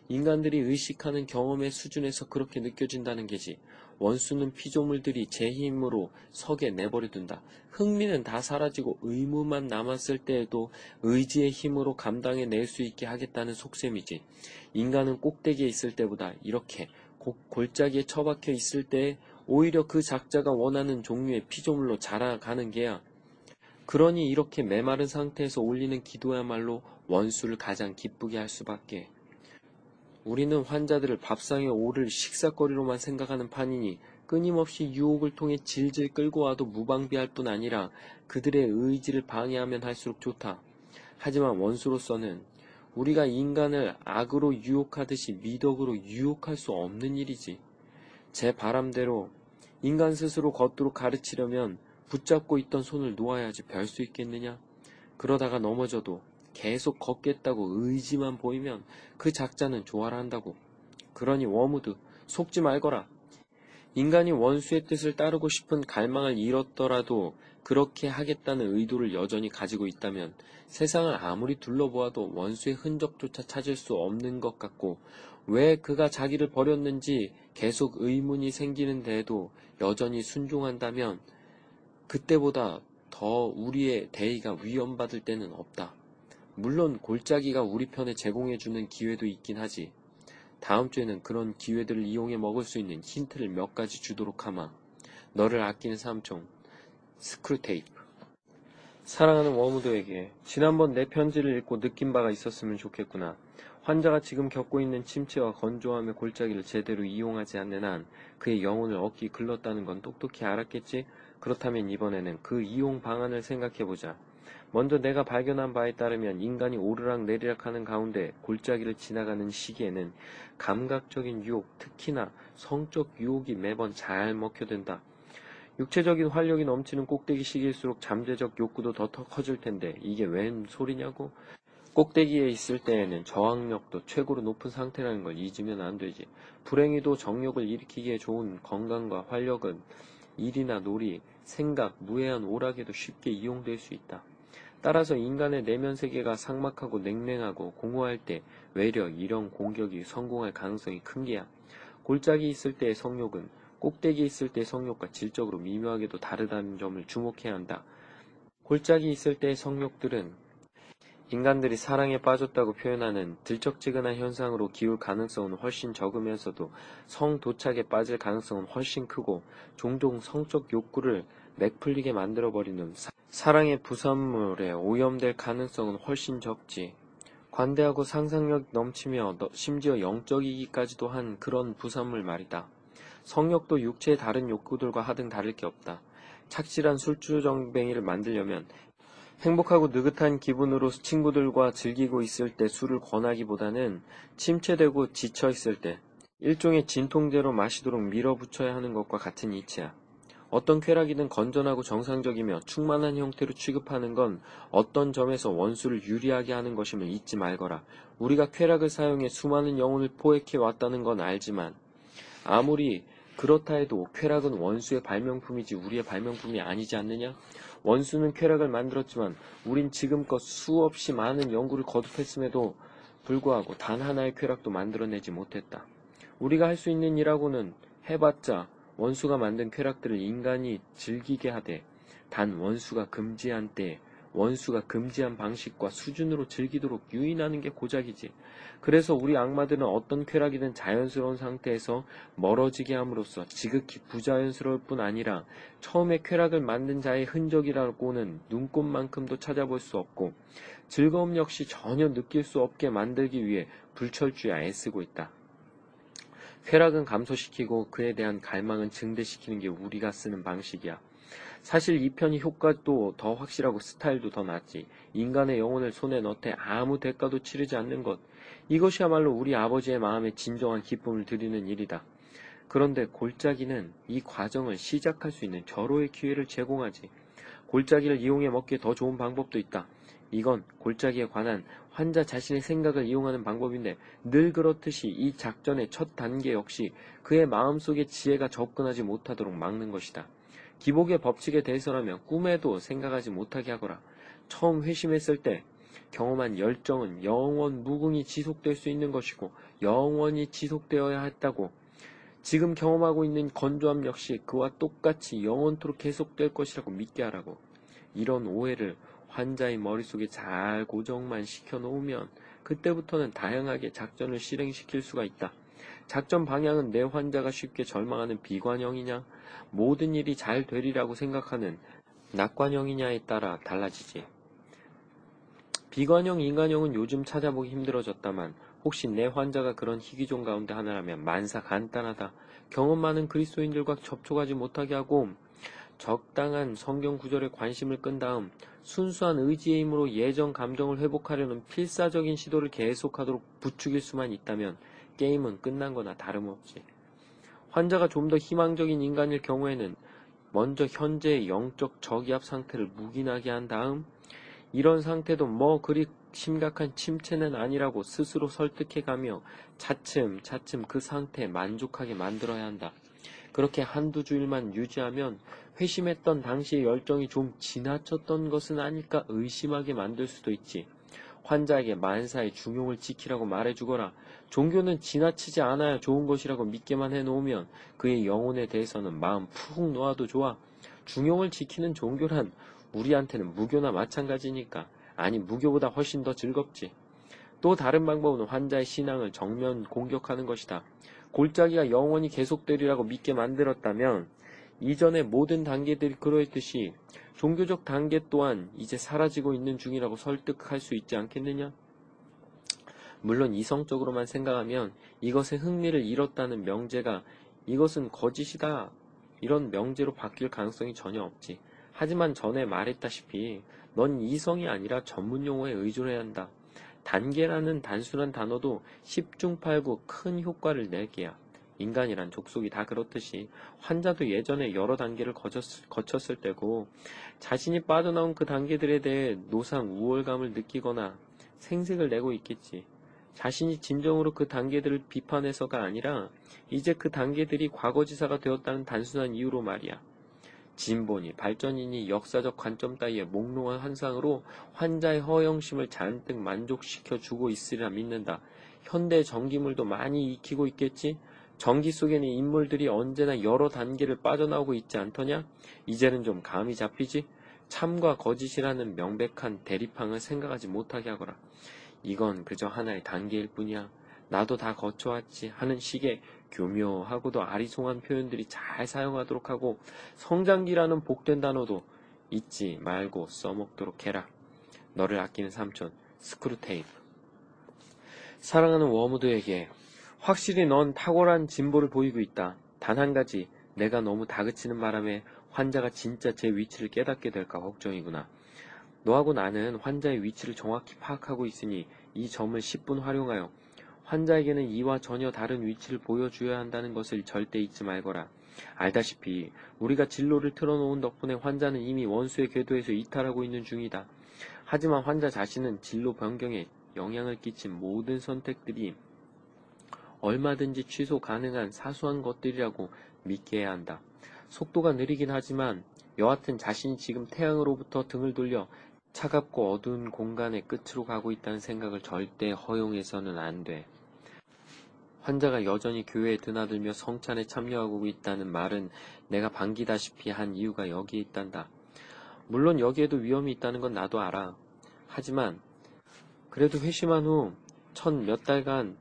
인간들이 의식하는 경험의 수준에서 그렇게 느껴진다는 게지. 원수는 피조물들이 제 힘으로 석에 내버려둔다. 흥미는 다 사라지고 의무만 남았을 때에도 의지의 힘으로 감당해 낼 수 있게 하겠다는 속셈이지. 인간은 꼭대기에 있을 때보다 이렇게 골짜기에 처박혀 있을 때 오히려 그 작자가 원하는 종류의 피조물로 자라가는 게야. 그러니 이렇게 메마른 상태에서 올리는 기도야말로 원수를 가장 기쁘게 할 수밖에. 우리는 환자들을 밥상에 오를 식사거리로만 생각하는 판이니 끊임없이 유혹을 통해 질질 끌고 와도 무방비할 뿐 아니라 그들의 의지를 방해하면 할수록 좋다. 하지만 원수로서는 우리가 인간을 악으로 유혹하듯이 미덕으로 유혹할 수 없는 일이지. 제 바람대로 인간 스스로 걷도록 가르치려면 붙잡고 있던 손을 놓아야지 별 수 있겠느냐? 그러다가 넘어져도 계속 걷겠다고 의지만 보이면 그 작자는 좋아라 한다고. 그러니 웜우드 속지 말거라. 인간이 원수의 뜻을 따르고 싶은 갈망을 잃었더라도 그렇게 하겠다는 의도를 여전히 가지고 있다면 세상을 아무리 둘러보아도 원수의 흔적조차 찾을 수 없는 것 같고 왜 그가 자기를 버렸는지 계속 의문이 생기는데도 여전히 순종한다면 그때보다 더 우리의 대의가 위험받을 때는 없다. 물론 골짜기가 우리 편에 제공해주는 기회도 있긴 하지. 다음 주에는 그런 기회들을 이용해 먹을 수 있는 힌트를 몇 가지 주도록 하마. 너를 아끼는 삼촌, 스크루테이프. 사랑하는 웜우드에게 지난번 내 편지를 읽고 느낀 바가 있었으면 좋겠구나. 환자가 지금 겪고 있는 침체와 건조함의 골짜기를 제대로 이용하지 않는 한 그의 영혼을 얻기 글렀다는 건 똑똑히 알았겠지? 그렇다면 이번에는 그 이용 방안을 생각해보자. 먼저 내가 발견한 바에 따르면 인간이 오르락 내리락 하는 가운데 골짜기를 지나가는 시기에는 감각적인 유혹, 특히나 성적 유혹이 매번 잘 먹혀든다. 육체적인 활력이 넘치는 꼭대기 시기일수록 잠재적 욕구도 더 커질 텐데 이게 웬 소리냐고? 꼭대기에 있을 때에는 저항력도 최고로 높은 상태라는 걸 잊으면 안 되지. 불행히도 정력을 일으키기에 좋은 건강과 활력은 일이나 놀이, 생각, 무해한 오락에도 쉽게 이용될 수 있다. 따라서 인간의 내면 세계가 삭막하고 냉랭하고 공허할 때 외려 이런 공격이 성공할 가능성이 큰 게야. 골짜기 있을 때의 성욕은 꼭대기 있을 때의 성욕과 질적으로 미묘하게도 다르다는 점을 주목해야 한다. 골짜기 있을 때의 성욕들은 인간들이 사랑에 빠졌다고 표현하는 들쩍지근한 현상으로 기울 가능성은 훨씬 적으면서도 성 도착에 빠질 가능성은 훨씬 크고 종종 성적 욕구를 맥풀리게 만들어버리는 사, 랑의 부산물에 오염될 가능성은 훨씬 적지. 관대하고 상상력 넘치며 심지어 영적이기까지도 한 그런 부산물 말이다. 성욕도 육체의 다른 욕구들과 하등 다를 게 없다. 착실한 술주정뱅이를 만들려면 행복하고 느긋한 기분으로 친구들과 즐기고 있을 때 술을 권하기보다는 침체되고 지쳐 있을 때 일종의 진통제로 마시도록 밀어붙여야 하는 것과 같은 이치야. 어떤 쾌락이든 건전하고 정상적이며 충만한 형태로 취급하는 건 어떤 점에서 원수를 유리하게 하는 것임을 잊지 말거라. 우리가 쾌락을 사용해 수많은 영혼을 포획해 왔다는 건 알지만 아무리 그렇다 해도 쾌락은 원수의 발명품이지 우리의 발명품이 아니지 않느냐? 원수는 쾌락을 만들었지만 우린 지금껏 수없이 많은 연구를 거듭했음에도 불구하고 단 하나의 쾌락도 만들어내지 못했다. 우리가 할 수 있는 일하고는 해봤자 원수가 만든 쾌락들을 인간이 즐기게 하되 단 원수가 금지한 때에 원수가 금지한 방식과 수준으로 즐기도록 유인하는 게 고작이지. 그래서 우리 악마들은 어떤 쾌락이든 자연스러운 상태에서 멀어지게 함으로써 지극히 부자연스러울 뿐 아니라 처음에 쾌락을 만든 자의 흔적이라고는 눈꼽만큼도 찾아볼 수 없고 즐거움 역시 전혀 느낄 수 없게 만들기 위해 불철주야 애쓰고 있다. 쾌락은 감소시키고 그에 대한 갈망은 증대시키는 게 우리가 쓰는 방식이야. 사실 이 편이 효과도 더 확실하고 스타일도 더 낫지. 인간의 영혼을 손에 넣되 아무 대가도 치르지 않는 것. 이것이야말로 우리 아버지의 마음에 진정한 기쁨을 드리는 일이다. 그런데 골짜기는 이 과정을 시작할 수 있는 절호의 기회를 제공하지. 골짜기를 이용해 먹기에 더 좋은 방법도 있다. 이건 골짜기에 관한 환자 자신의 생각을 이용하는 방법인데 늘 그렇듯이 이 작전의 첫 단계 역시 그의 마음속의 지혜가 접근하지 못하도록 막는 것이다. 기복의 법칙에 대해서라면 꿈에도 생각하지 못하게 하거라. 처음 회심했을 때 경험한 열정은 영원 무궁히 지속될 수 있는 것이고 영원히 지속되어야 했다고 지금 경험하고 있는 건조함 역시 그와 똑같이 영원토록 계속될 것이라고 믿게 하라고 이런 오해를 환자의 머릿속에 잘 고정만 시켜 놓으면 그때부터는 다양하게 작전을 실행시킬 수가 있다. 작전 방향은 내 환자가 쉽게 절망하는 비관형이냐, 모든 일이 잘 되리라고 생각하는 낙관형이냐에 따라 달라지지. 비관형, 인간형은 요즘 찾아보기 힘들어졌다만 혹시 내 환자가 그런 희귀종 가운데 하나라면 만사 간단하다. 경험 많은 그리스도인들과 접촉하지 못하게 하고 적당한 성경 구절에 관심을 끈 다음 순수한 의지의 힘으로 예전 감정을 회복하려는 필사적인 시도를 계속하도록 부추길 수만 있다면 게임은 끝난 거나 다름없지. 환자가 좀 더 희망적인 인간일 경우에는 먼저 현재의 영적 저기압 상태를 묵인하게 한 다음 이런 상태도 뭐 그리 심각한 침체는 아니라고 스스로 설득해가며 차츰 차츰 그 상태에 만족하게 만들어야 한다. 그렇게 한두 주일만 유지하면 회심했던 당시의 열정이 좀 지나쳤던 것은 아닐까 의심하게 만들 수도 있지. 환자에게 만사의 중용을 지키라고 말해주거나 종교는 지나치지 않아야 좋은 것이라고 믿게만 해놓으면 그의 영혼에 대해서는 마음 푹 놓아도 좋아. 중용을 지키는 종교란 우리한테는 무교나 마찬가지니까 아니 무교보다 훨씬 더 즐겁지. 또 다른 방법은 환자의 신앙을 정면 공격하는 것이다. 골짜기가 영원히 계속되리라고 믿게 만들었다면 이전의 모든 단계들이 그러했듯이 종교적 단계 또한 이제 사라지고 있는 중이라고 설득할 수 있지 않겠느냐? 물론 이성적으로만 생각하면 이것에 흥미를 잃었다는 명제가 이것은 거짓이다 이런 명제로 바뀔 가능성이 전혀 없지. 하지만 전에 말했다시피 넌 이성이 아니라 전문 용어에 의존해야 한다. 단계라는 단순한 단어도 10중 8구 큰 효과를 내기야. 인간이란 족속이 다 그렇듯이 환자도 예전에 여러 단계를 거쳤, 거쳤을 때고 자신이 빠져나온 그 단계들에 대해 노상 우월감을 느끼거나 생색을 내고 있겠지. 자신이 진정으로 그 단계들을 비판해서가 아니라 이제 그 단계들이 과거지사가 되었다는 단순한 이유로 말이야. 진보니 발전이니 역사적 관점 따위의 몽롱한 환상으로 환자의 허영심을 잔뜩 만족시켜 주고 있으리라 믿는다. 현대 전기물도 많이 익히고 있겠지? 전기 속에는 인물들이 언제나 여러 단계를 빠져나오고 있지 않더냐? 이제는 좀 감이 잡히지? 참과 거짓이라는 명백한 대립항을 생각하지 못하게 하거라. 이건 그저 하나의 단계일 뿐이야. 나도 다 거쳐왔지 하는 식의 교묘하고도 아리송한 표현들이 잘 사용하도록 하고 성장기라는 복된 단어도 잊지 말고 써먹도록 해라. 너를 아끼는 삼촌 스크루테이프 사랑하는 웜우드에게 확실히 넌 탁월한 진보를 보이고 있다. 단 한 가지 네가 너무 다그치는 바람에 환자가 진짜 제 위치를 깨닫게 될까 걱정이구나. 너하고 나는 환자의 위치를 정확히 파악하고 있으니 이 점을 10분 활용하여 환자에게는 이와 전혀 다른 위치를 보여줘야 한다는 것을 절대 잊지 말거라. 알다시피 우리가 진로를 틀어놓은 덕분에 환자는 이미 원수의 궤도에서 이탈하고 있는 중이다. 하지만 환자 자신은 진로 변경에 영향을 끼친 모든 선택들이 얼마든지 취소 가능한 사소한 것들이라고 믿게 해야 한다. 속도가 느리긴 하지만 여하튼 자신이 지금 태양으로부터 등을 돌려 차갑고 어두운 공간의 끝으로 가고 있다는 생각을 절대 허용해서는 안 돼. 환자가 여전히 교회에 드나들며 성찬에 참여하고 있다는 말은 내가 반기다시피 한 이유가 여기에 있단다. 물론 여기에도 위험이 있다는 건 나도 알아. 하지만 그래도 회심한 후 첫 몇 달간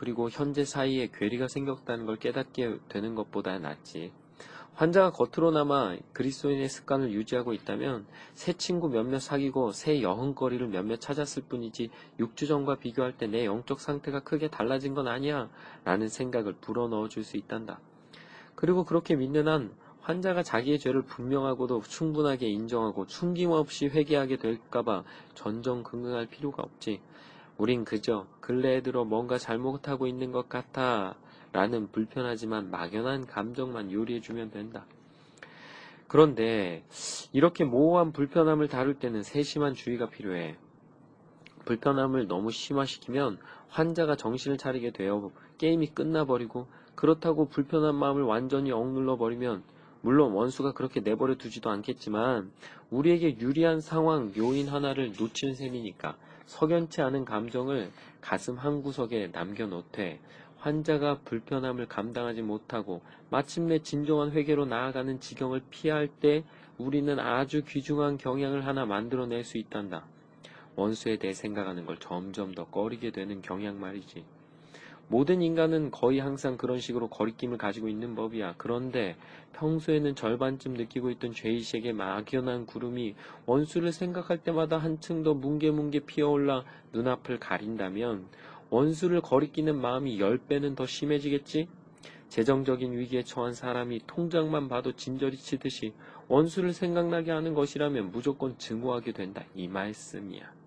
그리고 현재 사이에 괴리가 생겼다는 걸 깨닫게 되는 것보다 낫지. 환자가 겉으로나마 그리스도인의 습관을 유지하고 있다면 새 친구 몇몇 사귀고 새 여흥거리를 몇몇 찾았을 뿐이지 6주 전과 비교할 때 내 영적 상태가 크게 달라진 건 아니야 라는 생각을 불어넣어 줄 수 있단다. 그리고 그렇게 믿는 한 환자가 자기의 죄를 분명하고도 충분하게 인정하고 숨김없이 회개하게 될까봐 전전긍긍할 필요가 없지. 우린 그저 근래에 들어 뭔가 잘못하고 있는 것 같아 라는 불편하지만 막연한 감정만 요리해주면 된다. 그런데 이렇게 모호한 불편함을 다룰 때는 세심한 주의가 필요해. 불편함을 너무 심화시키면 환자가 정신을 차리게 되어 게임이 끝나버리고 그렇다고 불편한 마음을 완전히 억눌러 버리면 물론 원수가 그렇게 내버려 두지도 않겠지만 우리에게 유리한 상황 요인 하나를 놓치는 셈이니까 석연치 않은 감정을 가슴 한구석에 남겨놓되 환자가 불편함을 감당하지 못하고 마침내 진정한 회개로 나아가는 지경을 피할 때 우리는 아주 귀중한 경향을 하나 만들어낼 수 있단다. 원수에 대해 생각하는 걸 점점 더 꺼리게 되는 경향 말이지. 모든 인간은 거의 항상 그런 식으로 거리낌을 가지고 있는 법이야. 그런데 평소에는 절반쯤 느끼고 있던 죄의식의 막연한 구름이 원수를 생각할 때마다 한층 더 뭉게뭉게 피어올라 눈앞을 가린다면 원수를 거리끼는 마음이 10배는 더 심해지겠지? 재정적인 위기에 처한 사람이 통장만 봐도 진저리 치듯이 원수를 생각나게 하는 것이라면 무조건 증오하게 된다. 이 말씀이야.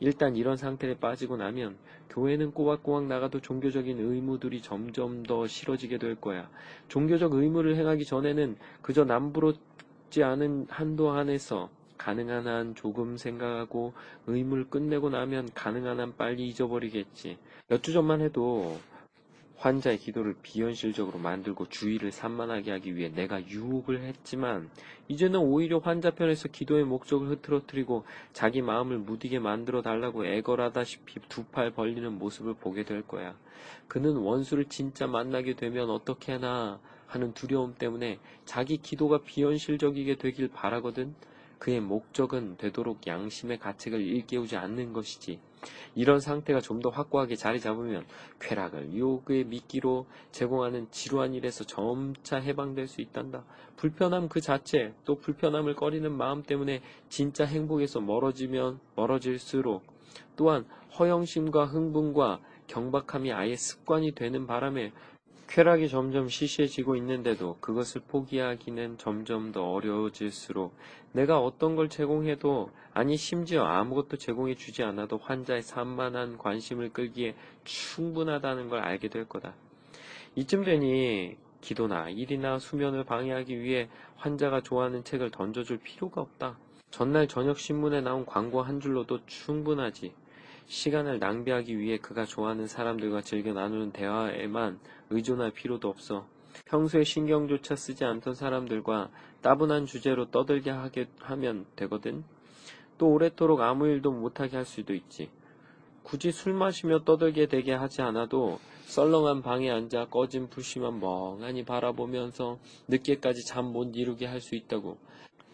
일단 이런 상태에 빠지고 나면 교회는 꼬박꼬박 나가도 종교적인 의무들이 점점 더 싫어지게 될 거야. 종교적 의무를 행하기 전에는 그저 남부럽지 않은 한도 안에서 가능한 한 조금 생각하고 의무를 끝내고 나면 가능한 한 빨리 잊어버리겠지. 몇 주 전만 해도 환자의 기도를 비현실적으로 만들고 주의를 산만하게 하기 위해 내가 유혹을 했지만 이제는 오히려 환자 편에서 기도의 목적을 흐트러뜨리고 자기 마음을 무디게 만들어 달라고 애걸하다시피 두 팔 벌리는 모습을 보게 될 거야. 그는 원수를 진짜 만나게 되면 어떻게 하나 하는 두려움 때문에 자기 기도가 비현실적이게 되길 바라거든. 그의 목적은 되도록 양심의 가책을 일깨우지 않는 것이지. 이런 상태가 좀 더 확고하게 자리 잡으면 쾌락을 유혹의 미끼로 제공하는 지루한 일에서 점차 해방될 수 있단다. 불편함 그 자체 또 불편함을 꺼리는 마음 때문에 진짜 행복에서 멀어지면 멀어질수록 또한 허영심과 흥분과 경박함이 아예 습관이 되는 바람에 쾌락이 점점 시시해지고 있는데도 그것을 포기하기는 점점 더 어려워질수록 내가 어떤 걸 제공해도 아니 심지어 아무것도 제공해 주지 않아도 환자의 산만한 관심을 끌기에 충분하다는 걸 알게 될 거다. 이쯤 되니 기도나 일이나 수면을 방해하기 위해 환자가 좋아하는 책을 던져줄 필요가 없다. 전날 저녁 신문에 나온 광고 한 줄로도 충분하지. 시간을 낭비하기 위해 그가 좋아하는 사람들과 즐겨 나누는 대화에만 의존할 필요도 없어. 평소에 신경조차 쓰지 않던 사람들과 따분한 주제로 떠들게 하게 하면 되거든. 또 오래도록 아무 일도 못하게 할 수도 있지. 굳이 술 마시며 떠들게 되게 하지 않아도 썰렁한 방에 앉아 꺼진 불씨만 멍하니 바라보면서 늦게까지 잠 못 이루게 할 수 있다고.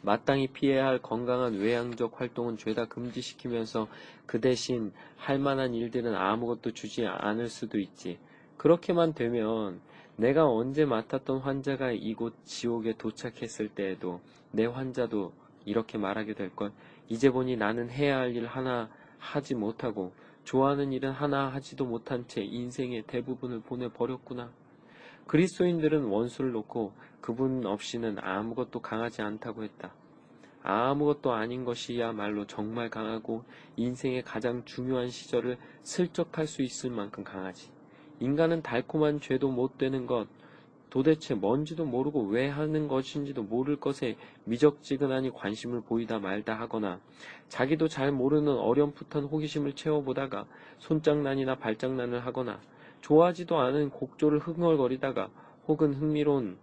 마땅히 피해야 할 건강한 외향적 활동은 죄다 금지시키면서 그 대신 할 만한 일들은 아무것도 주지 않을 수도 있지. 그렇게만 되면 내가 언제 맡았던 환자가 이곳 지옥에 도착했을 때에도 내 환자도 이렇게 말하게 될 것. 이제 보니 나는 해야 할 일 하나 하지 못하고 좋아하는 일은 하나 하지도 못한 채 인생의 대부분을 보내버렸구나. 그리스도인들은 원수를 놓고 그분 없이는 아무것도 강하지 않다고 했다. 아무것도 아닌 것이야말로 정말 강하고 인생의 가장 중요한 시절을 슬쩍 할 수 있을 만큼 강하지. 인간은 달콤한 죄도 못 되는 것, 도대체 뭔지도 모르고 왜 하는 것인지도 모를 것에 미적지근하니 관심을 보이다 말다 하거나 자기도 잘 모르는 어렴풋한 호기심을 채워보다가 손장난이나 발장난을 하거나 좋아하지도 않은 곡조를 흥얼거리다가 혹은 흥미로운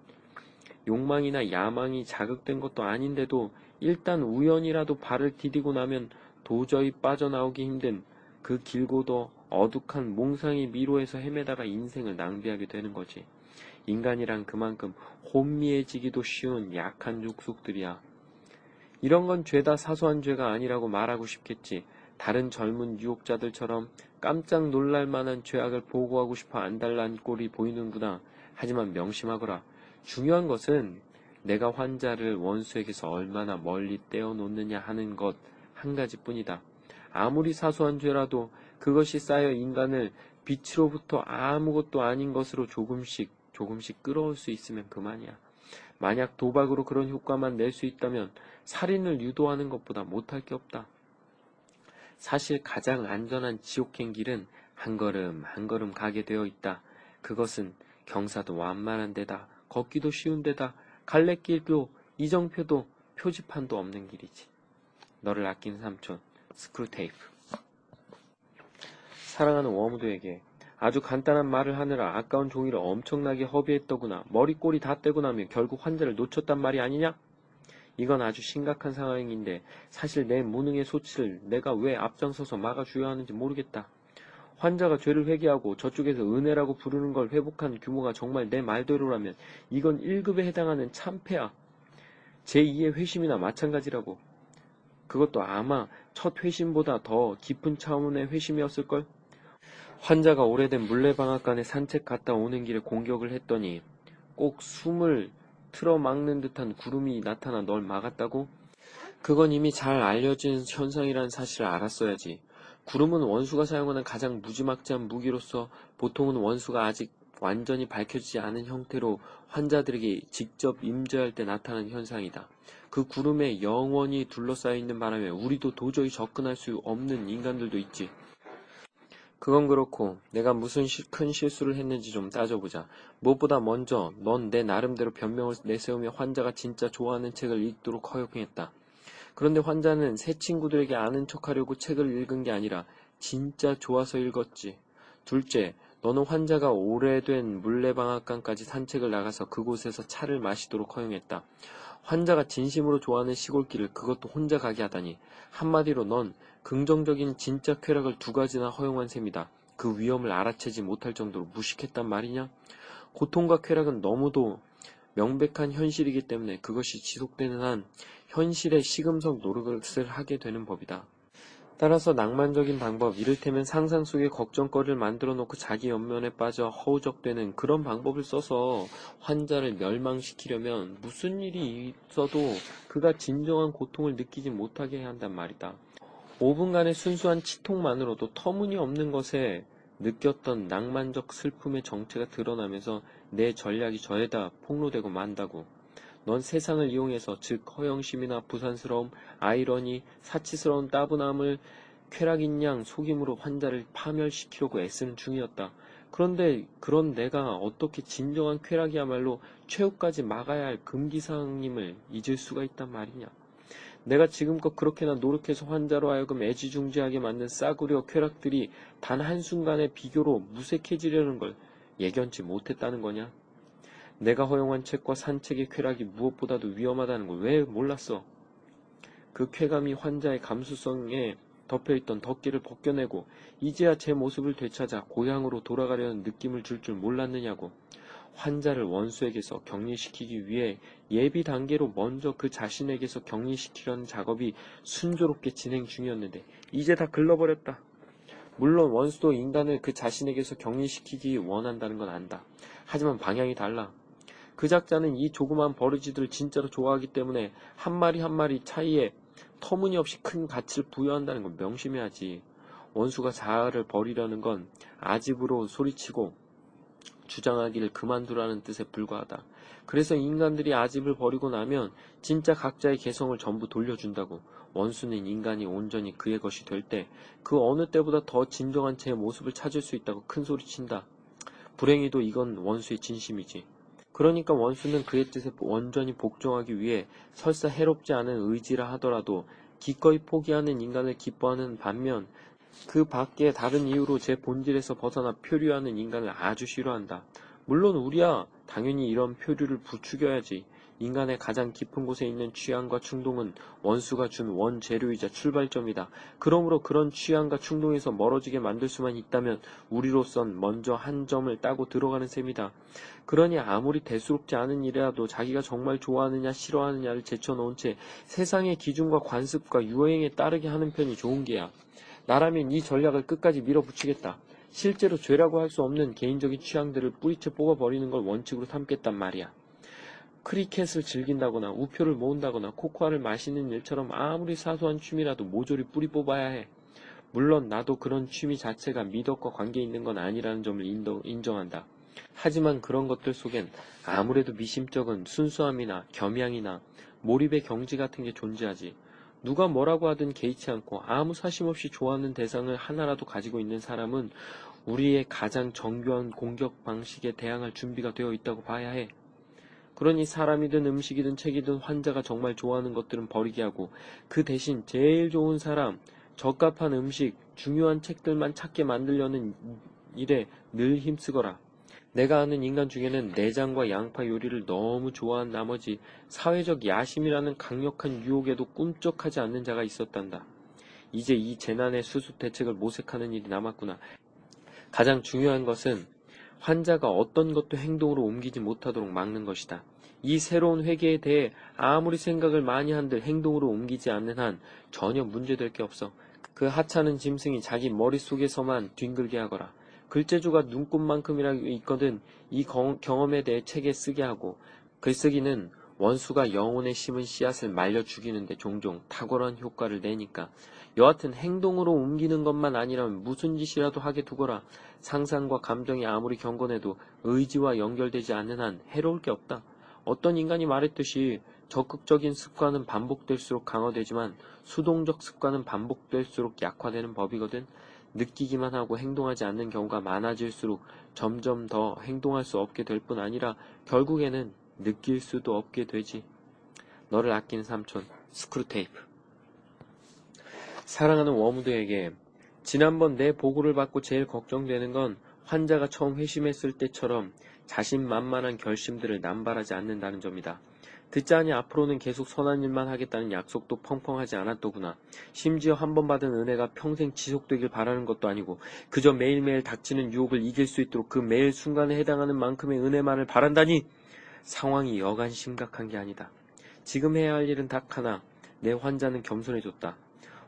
욕망이나 야망이 자극된 것도 아닌데도 일단 우연이라도 발을 디디고 나면 도저히 빠져나오기 힘든 그 길고도 어둑한 몽상이 미로에서 헤매다가 인생을 낭비하게 되는 거지. 인간이란 그만큼 혼미해지기도 쉬운 약한 육속들이야. 이런 건 죄다 사소한 죄가 아니라고 말하고 싶겠지. 다른 젊은 유혹자들처럼 깜짝 놀랄 만한 죄악을 보고하고 싶어 안달난 꼴이 보이는구나. 하지만 명심하거라. 중요한 것은 내가 환자를 원수에게서 얼마나 멀리 떼어놓느냐 하는 것 한 가지뿐이다. 아무리 사소한 죄라도 그것이 쌓여 인간을 빛으로부터 아무것도 아닌 것으로 조금씩 조금씩 끌어올 수 있으면 그만이야. 만약 도박으로 그런 효과만 낼 수 있다면 살인을 유도하는 것보다 못할 게 없다. 사실 가장 안전한 지옥행 길은 한 걸음 한 걸음 가게 되어 있다. 그것은 경사도 완만한 데다, 걷기도 쉬운 데다, 갈래길도 이정표도 표지판도 없는 길이지. 너를 아끼는 삼촌, 스크루테이프. 사랑하는 웜우드에게 아주 간단한 말을 하느라 아까운 종이를 엄청나게 허비했더구나. 머리꼬리 다 떼고 나면 결국 환자를 놓쳤단 말이 아니냐? 이건 아주 심각한 상황인데 사실 내 무능의 소치를 내가 왜 앞장서서 막아줘야 하는지 모르겠다. 환자가 죄를 회개하고 저쪽에서 은혜라고 부르는 걸 회복한 규모가 정말 내 말대로라면 이건 1급에 해당하는 참패야. 제2의 회심이나 마찬가지라고. 그것도 아마 첫 회심보다 더 깊은 차원의 회심이었을걸? 환자가 오래된 물레방앗간에 산책 갔다 오는 길에 공격을 했더니 꼭 숨을 틀어막는 듯한 구름이 나타나 널 막았다고? 그건 이미 잘 알려진 현상이라는 사실을 알았어야지. 구름은 원수가 사용하는 가장 무지막지한 무기로서 보통은 원수가 아직 완전히 밝혀지지 않은 형태로 환자들에게 직접 임재할 때 나타나는 현상이다. 그 구름에 영원히 둘러싸여 있는 바람에 우리도 도저히 접근할 수 없는 인간들도 있지. 그건 그렇고 내가 무슨 시, 큰 실수를 했는지 좀 따져보자. 무엇보다 먼저 넌 내 나름대로 변명을 내세우며 환자가 진짜 좋아하는 책을 읽도록 허용했다. 그런데 환자는 새 친구들에게 아는 척하려고 책을 읽은 게 아니라 진짜 좋아서 읽었지. 둘째, 너는 환자가 오래된 물레방앗간까지 산책을 나가서 그곳에서 차를 마시도록 허용했다. 환자가 진심으로 좋아하는 시골길을 그것도 혼자 가게 하다니 한마디로 넌 긍정적인 진짜 쾌락을 두 가지나 허용한 셈이다. 그 위험을 알아채지 못할 정도로 무식했단 말이냐? 고통과 쾌락은 너무도 명백한 현실이기 때문에 그것이 지속되는 한 현실의 시금석 노릇을 하게 되는 법이다. 따라서 낭만적인 방법, 이를테면 상상 속에 걱정거리를 만들어 놓고 자기 연면에 빠져 허우적대는 그런 방법을 써서 환자를 멸망시키려면 무슨 일이 있어도 그가 진정한 고통을 느끼지 못하게 해야 한단 말이다. 5분간의 순수한 치통만으로도 터무니없는 것에 느꼈던 낭만적 슬픔의 정체가 드러나면서 내 전략이 저에다 폭로되고 만다고. 넌 세상을 이용해서 즉 허영심이나 부산스러움, 아이러니, 사치스러운 따분함을 쾌락인 양 속임으로 환자를 파멸시키려고 애쓰는 중이었다. 그런데 그런 내가 어떻게 진정한 쾌락이야말로 최후까지 막아야 할 금기사항임을 잊을 수가 있단 말이냐. 내가 지금껏 그렇게나 노력해서 환자로 하여금 애지중지하게 만든 싸구려 쾌락들이 단 한순간의 비교로 무색해지려는 걸 예견치 못했다는 거냐? 내가 허용한 책과 산책의 쾌락이 무엇보다도 위험하다는 걸 왜 몰랐어? 그 쾌감이 환자의 감수성에 덮여있던 덮개를 벗겨내고 이제야 제 모습을 되찾아 고향으로 돌아가려는 느낌을 줄줄 몰랐느냐고. 환자를 원수에게서 격리시키기 위해 예비 단계로 먼저 그 자신에게서 격리시키려는 작업이 순조롭게 진행 중이었는데 이제 다 글러버렸다. 물론 원수도 인간을 그 자신에게서 격리시키기 원한다는 건 안다. 하지만 방향이 달라. 그 작자는 이 조그만 버르지들을 진짜로 좋아하기 때문에 한 마리 한 마리 차이에 터무니없이 큰 가치를 부여한다는 걸 명심해야지. 원수가 자아를 버리려는 건 아집으로 소리치고 주장하기를 그만두라는 뜻에 불과하다. 그래서 인간들이 아집을 버리고 나면 진짜 각자의 개성을 전부 돌려준다고. 원수는 인간이 온전히 그의 것이 될 때 그 어느 때보다 더 진정한 제 모습을 찾을 수 있다고 큰 소리친다. 불행히도 이건 원수의 진심이지. 그러니까 원수는 그의 뜻에 온전히 복종하기 위해 설사 해롭지 않은 의지라 하더라도 기꺼이 포기하는 인간을 기뻐하는 반면 그 밖에 다른 이유로 제 본질에서 벗어나 표류하는 인간을 아주 싫어한다. 물론 우리야 당연히 이런 표류를 부추겨야지. 인간의 가장 깊은 곳에 있는 취향과 충동은 원수가 준 원재료이자 출발점이다. 그러므로 그런 취향과 충동에서 멀어지게 만들 수만 있다면 우리로선 먼저 한 점을 따고 들어가는 셈이다. 그러니 아무리 대수롭지 않은 일이라도 자기가 정말 좋아하느냐 싫어하느냐를 제쳐놓은 채 세상의 기준과 관습과 유행에 따르게 하는 편이 좋은 게야. 나라면 이 전략을 끝까지 밀어붙이겠다. 실제로 죄라고 할 수 없는 개인적인 취향들을 뿌리채 뽑아버리는 걸 원칙으로 삼겠단 말이야. 크리켓을 즐긴다거나 우표를 모은다거나 코코아를 마시는 일처럼 아무리 사소한 취미라도 모조리 뿌리 뽑아야 해. 물론 나도 그런 취미 자체가 미덕과 관계 있는 건 아니라는 점을 인정한다. 하지만 그런 것들 속엔 아무래도 미심쩍은 순수함이나 겸양이나 몰입의 경지 같은 게 존재하지. 누가 뭐라고 하든 개의치 않고 아무 사심 없이 좋아하는 대상을 하나라도 가지고 있는 사람은 우리의 가장 정교한 공격 방식에 대항할 준비가 되어 있다고 봐야 해. 그러니 사람이든 음식이든 책이든 환자가 정말 좋아하는 것들은 버리게 하고 그 대신 제일 좋은 사람, 적합한 음식, 중요한 책들만 찾게 만들려는 일에 늘 힘쓰거라. 내가 아는 인간 중에는 내장과 양파 요리를 너무 좋아한 나머지 사회적 야심이라는 강력한 유혹에도 꿈쩍하지 않는 자가 있었단다. 이제 이 재난의 수습 대책을 모색하는 일이 남았구나. 가장 중요한 것은 환자가 어떤 것도 행동으로 옮기지 못하도록 막는 것이다. 이 새로운 회계에 대해 아무리 생각을 많이 한들 행동으로 옮기지 않는 한 전혀 문제될 게 없어. 그 하찮은 짐승이 자기 머릿속에서만 뒹굴게 하거라. 글재주가 눈꽃만큼이라고 있거든 이 경험에 대해 책에 쓰게 하고 글쓰기는 원수가 영혼에 심은 씨앗을 말려 죽이는데 종종 탁월한 효과를 내니까 여하튼 행동으로 옮기는 것만 아니라면 무슨 짓이라도 하게 두거라 상상과 감정이 아무리 경건해도 의지와 연결되지 않는 한 해로울 게 없다 어떤 인간이 말했듯이 적극적인 습관은 반복될수록 강화되지만 수동적 습관은 반복될수록 약화되는 법이거든 느끼기만 하고 행동하지 않는 경우가 많아질수록 점점 더 행동할 수 없게 될 뿐 아니라 결국에는 느낄 수도 없게 되지. 너를 아끼는 삼촌, 스크루테이프. 사랑하는 웜우드에게 지난번 네 보고를 받고 제일 걱정되는 건 환자가 처음 회심했을 때처럼 자신만만한 결심들을 남발하지 않는다는 점이다. 듣자니 앞으로는 계속 선한 일만 하겠다는 약속도 펑펑하지 않았더구나. 심지어 한 번 받은 은혜가 평생 지속되길 바라는 것도 아니고 그저 매일매일 닥치는 유혹을 이길 수 있도록 그 매일 순간에 해당하는 만큼의 은혜만을 바란다니 상황이 여간 심각한 게 아니다. 지금 해야 할 일은 딱 하나. 내 환자는 겸손해졌다.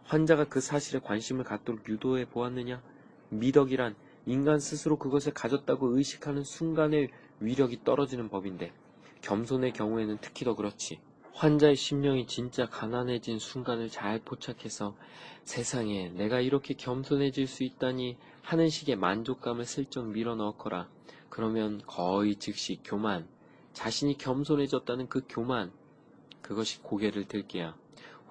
환자가 그 사실에 관심을 갖도록 유도해 보았느냐? 미덕이란 인간 스스로 그것을 가졌다고 의식하는 순간의 위력이 떨어지는 법인데 겸손의 경우에는 특히 더 그렇지. 환자의 심령이 진짜 가난해진 순간을 잘 포착해서 세상에 내가 이렇게 겸손해질 수 있다니 하는 식의 만족감을 슬쩍 밀어 넣거라. 그러면 거의 즉시 교만, 자신이 겸손해졌다는 그 교만, 그것이 고개를 들게야.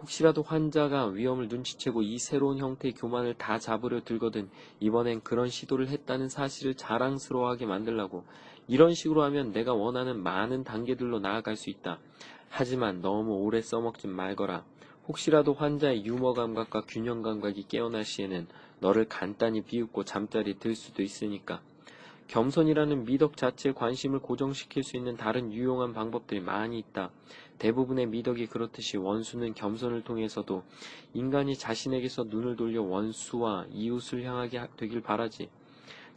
혹시라도 환자가 위험을 눈치채고 이 새로운 형태의 교만을 다 잡으려 들거든 이번엔 그런 시도를 했다는 사실을 자랑스러워하게 만들라고 이런 식으로 하면 내가 원하는 많은 단계들로 나아갈 수 있다. 하지만 너무 오래 써먹진 말거라. 혹시라도 환자의 유머 감각과 균형 감각이 깨어날 시에는 너를 간단히 비웃고 잠자리 들 수도 있으니까. 겸손이라는 미덕 자체에 관심을 고정시킬 수 있는 다른 유용한 방법들이 많이 있다. 대부분의 미덕이 그렇듯이 원수는 겸손을 통해서도 인간이 자신에게서 눈을 돌려 원수와 이웃을 향하게 되길 바라지.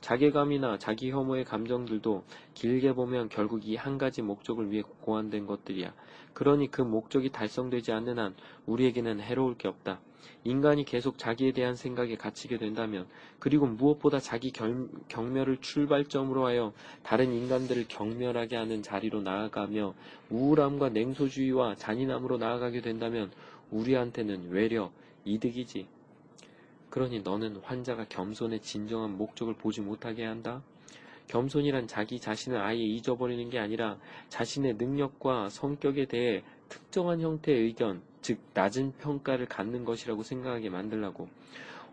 자괴감이나 자기 혐오의 감정들도 길게 보면 결국 이 한 가지 목적을 위해 고안된 것들이야. 그러니 그 목적이 달성되지 않는 한 우리에게는 해로울 게 없다. 인간이 계속 자기에 대한 생각에 갇히게 된다면, 그리고 무엇보다 자기 결, 경멸을 출발점으로 하여 다른 인간들을 경멸하게 하는 자리로 나아가며 우울함과 냉소주의와 잔인함으로 나아가게 된다면 우리한테는 외려 이득이지. 그러니 너는 환자가 겸손의 진정한 목적을 보지 못하게 한다. 겸손이란 자기 자신을 아예 잊어버리는 게 아니라 자신의 능력과 성격에 대해 특정한 형태의 의견, 즉 낮은 평가를 갖는 것이라고 생각하게 만들라고.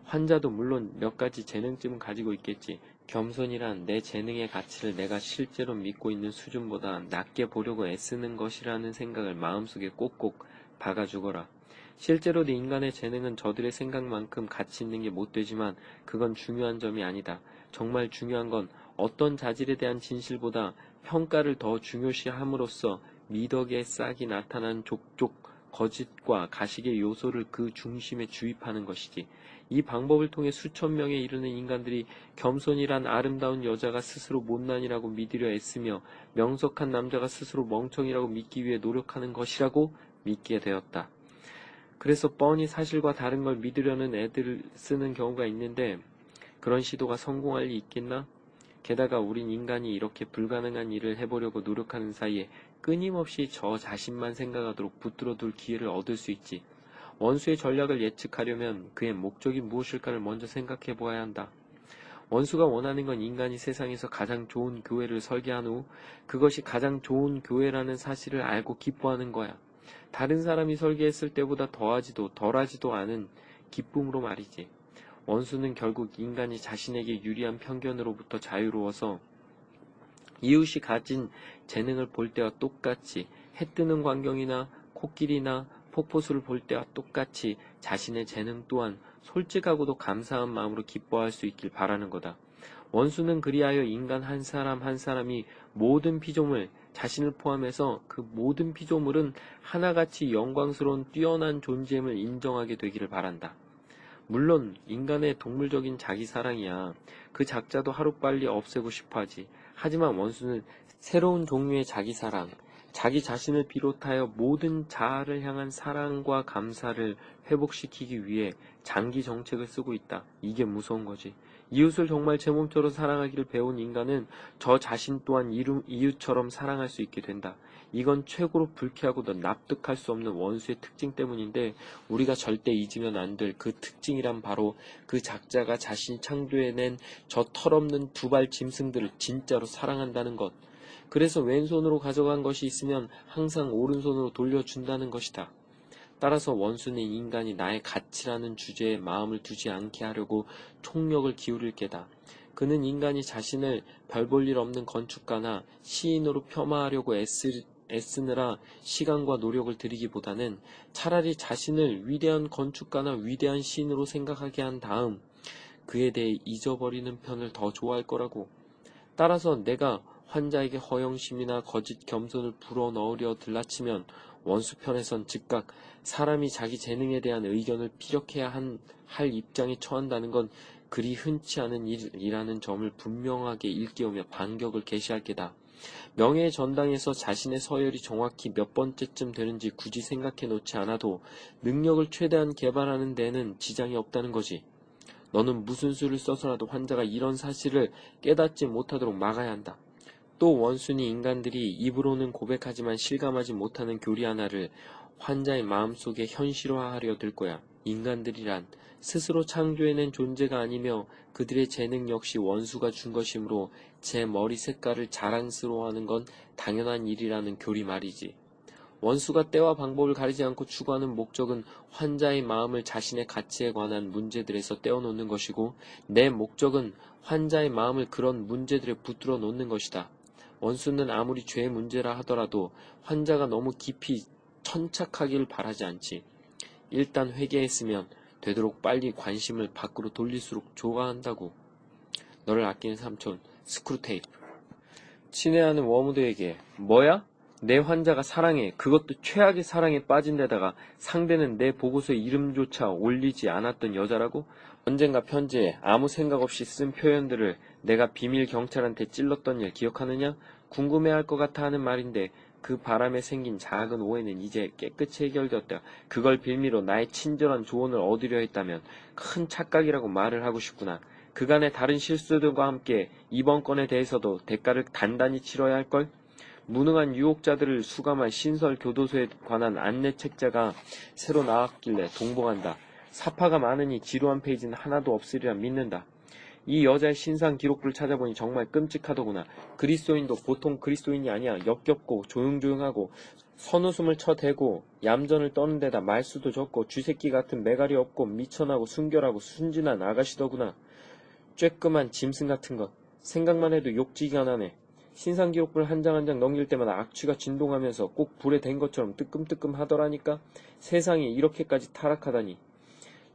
환자도 물론 몇 가지 재능쯤은 가지고 있겠지. 겸손이란 내 재능의 가치를 내가 실제로 믿고 있는 수준보다 낮게 보려고 애쓰는 것이라는 생각을 마음속에 꼭꼭 박아주거라. 실제로도 인간의 재능은 저들의 생각만큼 가치 있는 게 못 되지만 그건 중요한 점이 아니다. 정말 중요한 건 어떤 자질에 대한 진실보다 평가를 더 중요시함으로써 미덕의 싹이 나타난 족족 거짓과 가식의 요소를 그 중심에 주입하는 것이지. 이 방법을 통해 수천 명에 이르는 인간들이 겸손이란 아름다운 여자가 스스로 못난이라고 믿으려 애쓰며 명석한 남자가 스스로 멍청이라고 믿기 위해 노력하는 것이라고 믿게 되었다. 그래서 뻔히 사실과 다른 걸 믿으려는 애들을 쓰는 경우가 있는데 그런 시도가 성공할 리 있겠나? 게다가 우린 인간이 이렇게 불가능한 일을 해보려고 노력하는 사이에 끊임없이 저 자신만 생각하도록 붙들어 둘 기회를 얻을 수 있지. 원수의 전략을 예측하려면 그의 목적이 무엇일까를 먼저 생각해 보아야 한다. 원수가 원하는 건 인간이 세상에서 가장 좋은 교회를 설계한 후 그것이 가장 좋은 교회라는 사실을 알고 기뻐하는 거야. 다른 사람이 설계했을 때보다 더하지도 덜하지도 않은 기쁨으로 말이지. 원수는 결국 인간이 자신에게 유리한 편견으로부터 자유로워서 이웃이 가진 재능을 볼 때와 똑같이 해 뜨는 광경이나 코끼리나 폭포수를 볼 때와 똑같이 자신의 재능 또한 솔직하고도 감사한 마음으로 기뻐할 수 있길 바라는 거다. 원수는 그리하여 인간 한 사람 한 사람이 모든 피조물, 자신을 포함해서 그 모든 피조물은 하나같이 영광스러운 뛰어난 존재임을 인정하게 되기를 바란다. 물론 인간의 동물적인 자기 사랑이야. 그 작자도 하루빨리 없애고 싶어 하지. 하지만 원수는 새로운 종류의 자기 사랑, 자기 자신을 비롯하여 모든 자아를 향한 사랑과 감사를 회복시키기 위해 장기 정책을 쓰고 있다. 이게 무서운 거지. 이웃을 정말 제 몸처럼 사랑하기를 배운 인간은 저 자신 또한 이웃처럼 사랑할 수 있게 된다. 이건 최고로 불쾌하고도 납득할 수 없는 원수의 특징 때문인데 우리가 절대 잊으면 안 될 그 특징이란 바로 그 작자가 자신이 창조해낸 저 털없는 두 발 짐승들을 진짜로 사랑한다는 것. 그래서 왼손으로 가져간 것이 있으면 항상 오른손으로 돌려준다는 것이다. 따라서 원수는 인간이 나의 가치라는 주제에 마음을 두지 않게 하려고 총력을 기울일 게다. 그는 인간이 자신을 별 볼 일 없는 건축가나 시인으로 폄하하려고 애쓰, 애쓰느라 시간과 노력을 들이기보다는 차라리 자신을 위대한 건축가나 위대한 시인으로 생각하게 한 다음 그에 대해 잊어버리는 편을 더 좋아할 거라고. 따라서 내가 환자에게 허영심이나 거짓 겸손을 불어넣으려 들라치면 원수편에선 즉각 사람이 자기 재능에 대한 의견을 피력해야 한, 할 입장에 처한다는 건 그리 흔치 않은 일이라는 점을 분명하게 일깨우며 반격을 개시할 게다. 명예의 전당에서 자신의 서열이 정확히 몇 번째쯤 되는지 굳이 생각해 놓지 않아도 능력을 최대한 개발하는 데는 지장이 없다는 거지. 너는 무슨 수를 써서라도 환자가 이런 사실을 깨닫지 못하도록 막아야 한다. 또 원순이 인간들이 입으로는 고백하지만 실감하지 못하는 교리 하나를 환자의 마음속에 현실화하려 들 거야. 인간들이란 스스로 창조해낸 존재가 아니며 그들의 재능 역시 원수가 준 것이므로 제 머리 색깔을 자랑스러워하는 건 당연한 일이라는 교리 말이지. 원수가 때와 방법을 가리지 않고 추구하는 목적은 환자의 마음을 자신의 가치에 관한 문제들에서 떼어놓는 것이고 내 목적은 환자의 마음을 그런 문제들에 붙들어 놓는 것이다. 원수는 아무리 죄의 문제라 하더라도 환자가 너무 깊이 천착하길 바라지 않지. 일단 회개했으면 되도록 빨리 관심을 밖으로 돌릴수록 좋아한다고. 너를 아끼는 삼촌, 스크루테이프. 친애하는 웜우드에게, 뭐야? 내 환자가 사랑해. 그것도 최악의 사랑에 빠진 데다가 상대는 내 보고서에 이름조차 올리지 않았던 여자라고? 언젠가 편지에 아무 생각 없이 쓴 표현들을 내가 비밀 경찰한테 찔렀던 일 기억하느냐? 궁금해할 것 같아 하는 말인데 그 바람에 생긴 작은 오해는 이제 깨끗이 해결되었다. 그걸 빌미로 나의 친절한 조언을 얻으려 했다면 큰 착각이라고 말을 하고 싶구나. 그간의 다른 실수들과 함께 이번 건에 대해서도 대가를 단단히 치러야 할 걸? 무능한 유혹자들을 수감한 신설 교도소에 관한 안내 책자가 새로 나왔길래 동봉한다. 사파가 많으니 지루한 페이지는 하나도 없으리라 믿는다. 이 여자의 신상 기록부를 찾아보니 정말 끔찍하더구나. 그리스도인도 보통 그리스도인이 아니야. 역겹고 조용조용하고 선웃음을 쳐대고 얌전을 떠는 데다 말수도 적고 쥐새끼 같은 매갈이 없고 미천하고 순결하고 순진한 아가씨더구나. 쬐끄만 짐승 같은 것. 생각만 해도 욕지기가 나네. 신상 기록부를 한 장 한 장 넘길 때마다 악취가 진동하면서 꼭 불에 댄 것처럼 뜨끔뜨끔 하더라니까. 세상이 이렇게까지 타락하다니.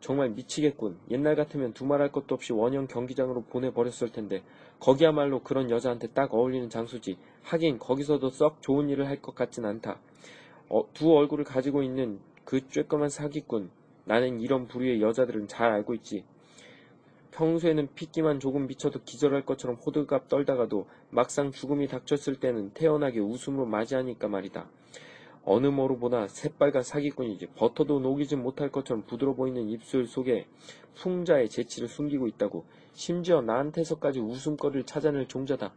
정말 미치겠군. 옛날 같으면 두말할 것도 없이 원형 경기장으로 보내버렸을 텐데 거기야말로 그런 여자한테 딱 어울리는 장소지. 하긴 거기서도 썩 좋은 일을 할 것 같진 않다. 어, 두 얼굴을 가지고 있는 그 쬐끄만 사기꾼. 나는 이런 부류의 여자들은 잘 알고 있지. 평소에는 핏기만 조금 비쳐도 기절할 것처럼 호들갑 떨다가도 막상 죽음이 닥쳤을 때는 태연하게 웃음으로 맞이하니까 말이다. 어느 뭐로보다 새빨간 사기꾼이지 버터도 녹이지 못할 것처럼 부드러 보이는 입술 속에 풍자의 재치를 숨기고 있다고 심지어 나한테서까지 웃음거리를 찾아낼 종자다.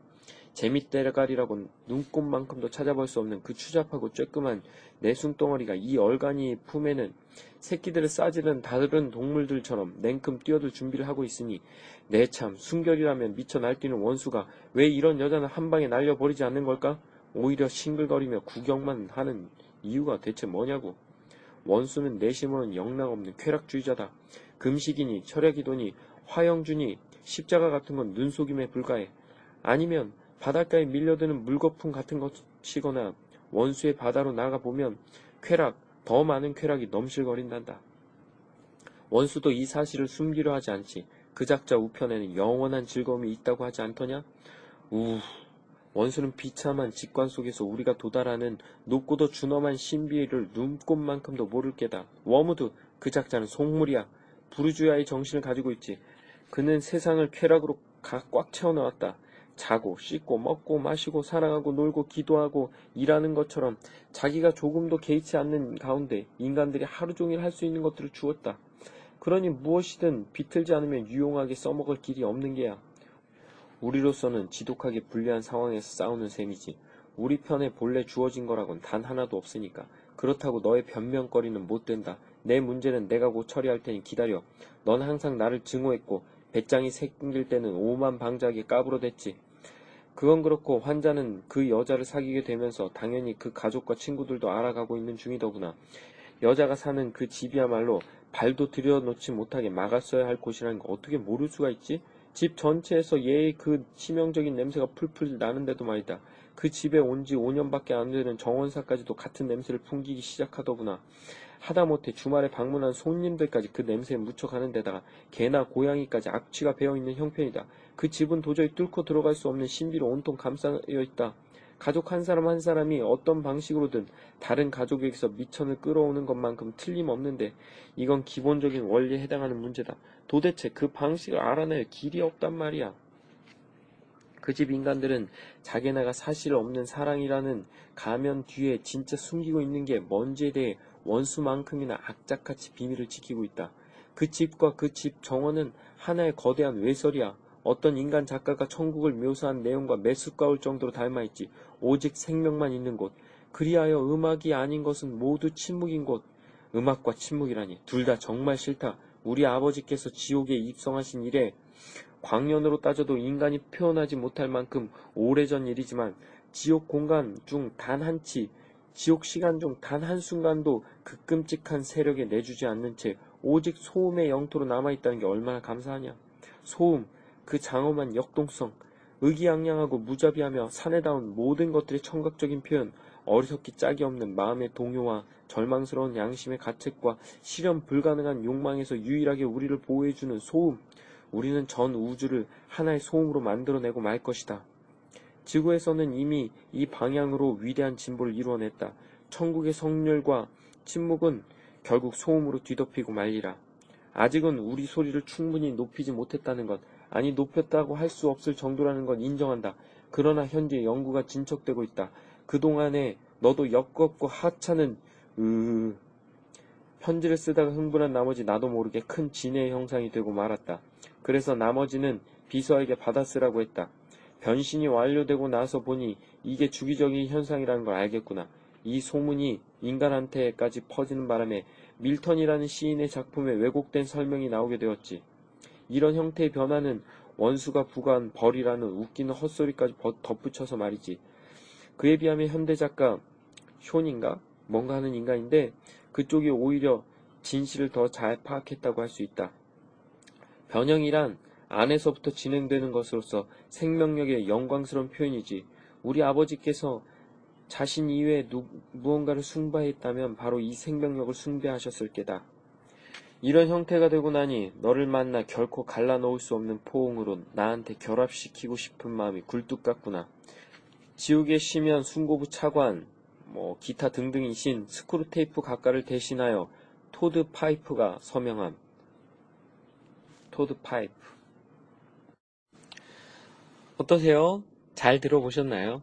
재밌대가리라곤 눈꽃만큼도 찾아볼 수 없는 그 추잡하고 쬐끄만 내숭덩어리가 이 얼간이 품에는 새끼들을 싸지른 다른 동물들처럼 냉큼 뛰어들 준비를 하고 있으니 내참 순결이라면 미쳐 날뛰는 원수가 왜 이런 여자는 한 방에 날려버리지 않는 걸까? 오히려 싱글거리며 구경만 하는 이유가 대체 뭐냐고. 원수는 내심으로는 영락없는 쾌락주의자다. 금식이니 철학이더니 화영주니 십자가 같은 건 눈속임에 불과해. 아니면 바닷가에 밀려드는 물거품 같은 것이거나 원수의 바다로 나가보면 쾌락, 더 많은 쾌락이 넘실거린단다. 원수도 이 사실을 숨기려 하지 않지. 그 작자 우편에는 영원한 즐거움이 있다고 하지 않더냐? 우, 원수는 비참한 직관 속에서 우리가 도달하는 높고도 준엄한 신비를 눈곱만큼도 모를 게다. 웜우드, 그 작자는 속물이야. 부르주아의 정신을 가지고 있지. 그는 세상을 쾌락으로 꽉 채워넣었다. 자고, 씻고, 먹고, 마시고, 사랑하고, 놀고, 기도하고, 일하는 것처럼 자기가 조금도 개의치 않는 가운데 인간들이 하루 종일 할 수 있는 것들을 주었다. 그러니 무엇이든 비틀지 않으면 유용하게 써먹을 길이 없는 게야. 우리로서는 지독하게 불리한 상황에서 싸우는 셈이지. 우리 편에 본래 주어진 거라곤 단 하나도 없으니까. 그렇다고 너의 변명거리는 못 된다. 내 문제는 내가 곧 처리할 테니 기다려. 넌 항상 나를 증오했고 배짱이 생길 때는 오만 방자하게 까불어댔지. 그건 그렇고 환자는 그 여자를 사귀게 되면서 당연히 그 가족과 친구들도 알아가고 있는 중이더구나. 여자가 사는 그 집이야말로 발도 들여놓지 못하게 막았어야 할 곳이라는 거 어떻게 모를 수가 있지? 집 전체에서 얘의 그 치명적인 냄새가 풀풀 나는데도 말이다. 그 집에 온 지 5년밖에 안 되는 정원사까지도 같은 냄새를 풍기기 시작하더구나. 하다못해 주말에 방문한 손님들까지 그 냄새에 묻혀가는 데다가 개나 고양이까지 악취가 배어있는 형편이다. 그 집은 도저히 뚫고 들어갈 수 없는 신비로 온통 감싸여 있다. 가족 한 사람 한 사람이 어떤 방식으로든 다른 가족에게서 미천을 끌어오는 것만큼 틀림없는데 이건 기본적인 원리에 해당하는 문제다. 도대체 그 방식을 알아낼 길이 없단 말이야. 그 집 인간들은 자기네가 사실 없는 사랑이라는 가면 뒤에 진짜 숨기고 있는 게 뭔지에 대해 원수만큼이나 악착같이 비밀을 지키고 있다. 그 집과 그 집 정원은 하나의 거대한 외설이야. 어떤 인간 작가가 천국을 묘사한 내용과 매수가올 정도로 닮아있지. 오직 생명만 있는 곳. 그리하여 음악이 아닌 것은 모두 침묵인 곳. 음악과 침묵이라니. 둘 다 정말 싫다. 우리 아버지께서 지옥에 입성하신 이래 광년으로 따져도 인간이 표현하지 못할 만큼 오래전 일이지만 지옥 공간 중 단 한 치, 지옥 시간 중 단 한순간도 그 끔찍한 세력에 내주지 않는 채 오직 소음의 영토로 남아있다는 게 얼마나 감사하냐. 소음, 그 장엄한 역동성, 의기양양하고 무자비하며 사내다운 모든 것들의 청각적인 표현, 어리석기 짝이 없는 마음의 동요와 절망스러운 양심의 가책과 실현 불가능한 욕망에서 유일하게 우리를 보호해주는 소음, 우리는 전 우주를 하나의 소음으로 만들어내고 말 것이다. 지구에서는 이미 이 방향으로 위대한 진보를 이루어냈다. 천국의 성렬과 침묵은 결국 소음으로 뒤덮이고 말리라. 아직은 우리 소리를 충분히 높이지 못했다는 것, 아니 높였다고 할 수 없을 정도라는 건 인정한다. 그러나 현재 연구가 진척되고 있다. 그동안에 너도 엮었고 하찮은 으 편지를 쓰다가 흥분한 나머지 나도 모르게 큰 진의 형상이 되고 말았다. 그래서 나머지는 비서에게 받아쓰라고 했다. 변신이 완료되고 나서 보니 이게 주기적인 현상이라는 걸 알겠구나. 이 소문이 인간한테까지 퍼지는 바람에 밀턴이라는 시인의 작품에 왜곡된 설명이 나오게 되었지. 이런 형태의 변화는 원수가 부과한 벌이라는 웃기는 헛소리까지 덧붙여서 말이지. 그에 비하면 현대 작가 쇼인가 뭔가 하는 인간인데 그쪽이 오히려 진실을 더 잘 파악했다고 할 수 있다. 변형이란 안에서부터 진행되는 것으로서 생명력의 영광스러운 표현이지. 우리 아버지께서 자신 이외에 누, 무언가를 숭배했다면 바로 이 생명력을 숭배하셨을 게다. 이런 형태가 되고 나니 너를 만나 결코 갈라놓을 수 없는 포옹으로 나한테 결합시키고 싶은 마음이 굴뚝 같구나. 지옥의 심연 숭고부 차관, 뭐 기타 등등이신 스크루테이프 각하를 대신하여 토드파이프가 서명함. 토드파이프. 어떠세요? 잘 들어보셨나요?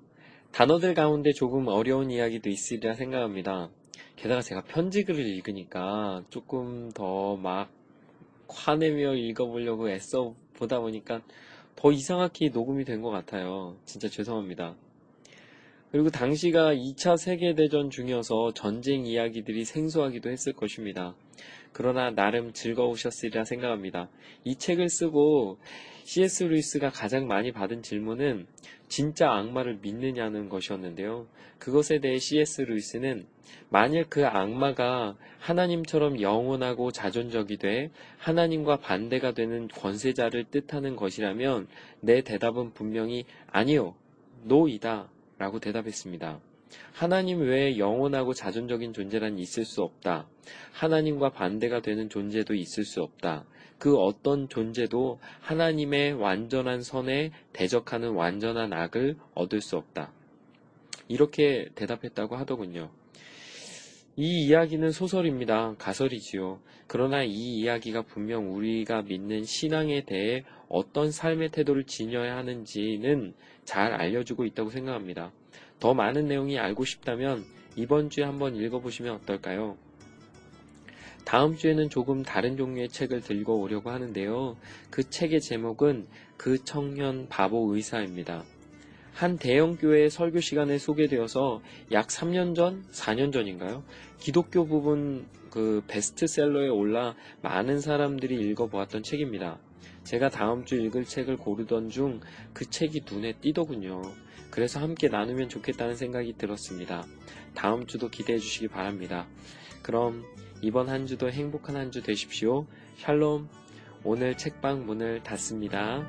단어들 가운데 조금 어려운 이야기도 있으리라 생각합니다. 게다가 제가 편지글을 읽으니까 조금 더 막 화내며 읽어보려고 애써 보다 보니까 더 이상하게 녹음이 된 것 같아요. 진짜 죄송합니다. 그리고 당시가 2차 세계대전 중이어서 전쟁 이야기들이 생소하기도 했을 것입니다. 그러나 나름 즐거우셨으리라 생각합니다. 이 책을 쓰고 C.S. 루이스가 가장 많이 받은 질문은 진짜 악마를 믿느냐는 것이었는데요. 그것에 대해 C.S. 루이스는 만일 그 악마가 하나님처럼 영원하고 자존적이 돼 하나님과 반대가 되는 권세자를 뜻하는 것이라면 내 대답은 분명히 아니요, 노이다 라고 대답했습니다. 하나님 외에 영원하고 자존적인 존재란 있을 수 없다. 하나님과 반대가 되는 존재도 있을 수 없다. 그 어떤 존재도 하나님의 완전한 선에 대적하는 완전한 악을 얻을 수 없다. 이렇게 대답했다고 하더군요. 이 이야기는 소설입니다. 가설이지요. 그러나 이 이야기가 분명 우리가 믿는 신앙에 대해 어떤 삶의 태도를 지녀야 하는지는 잘 알려주고 있다고 생각합니다. 더 많은 내용이 알고 싶다면 이번 주에 한번 읽어보시면 어떨까요? 다음 주에는 조금 다른 종류의 책을 들고 오려고 하는데요. 그 책의 제목은 그 청년 바보 의사입니다. 한 대형 교회의 설교 시간에 소개되어서 약 3년 전, 4년 전인가요? 기독교 부분 그 베스트셀러에 올라 많은 사람들이 읽어보았던 책입니다. 제가 다음 주 읽을 책을 고르던 중 그 책이 눈에 띄더군요. 그래서 함께 나누면 좋겠다는 생각이 들었습니다. 다음 주도 기대해 주시기 바랍니다. 그럼 이번 한 주도 행복한 한 주 되십시오. 샬롬. 오늘 책방 문을 닫습니다.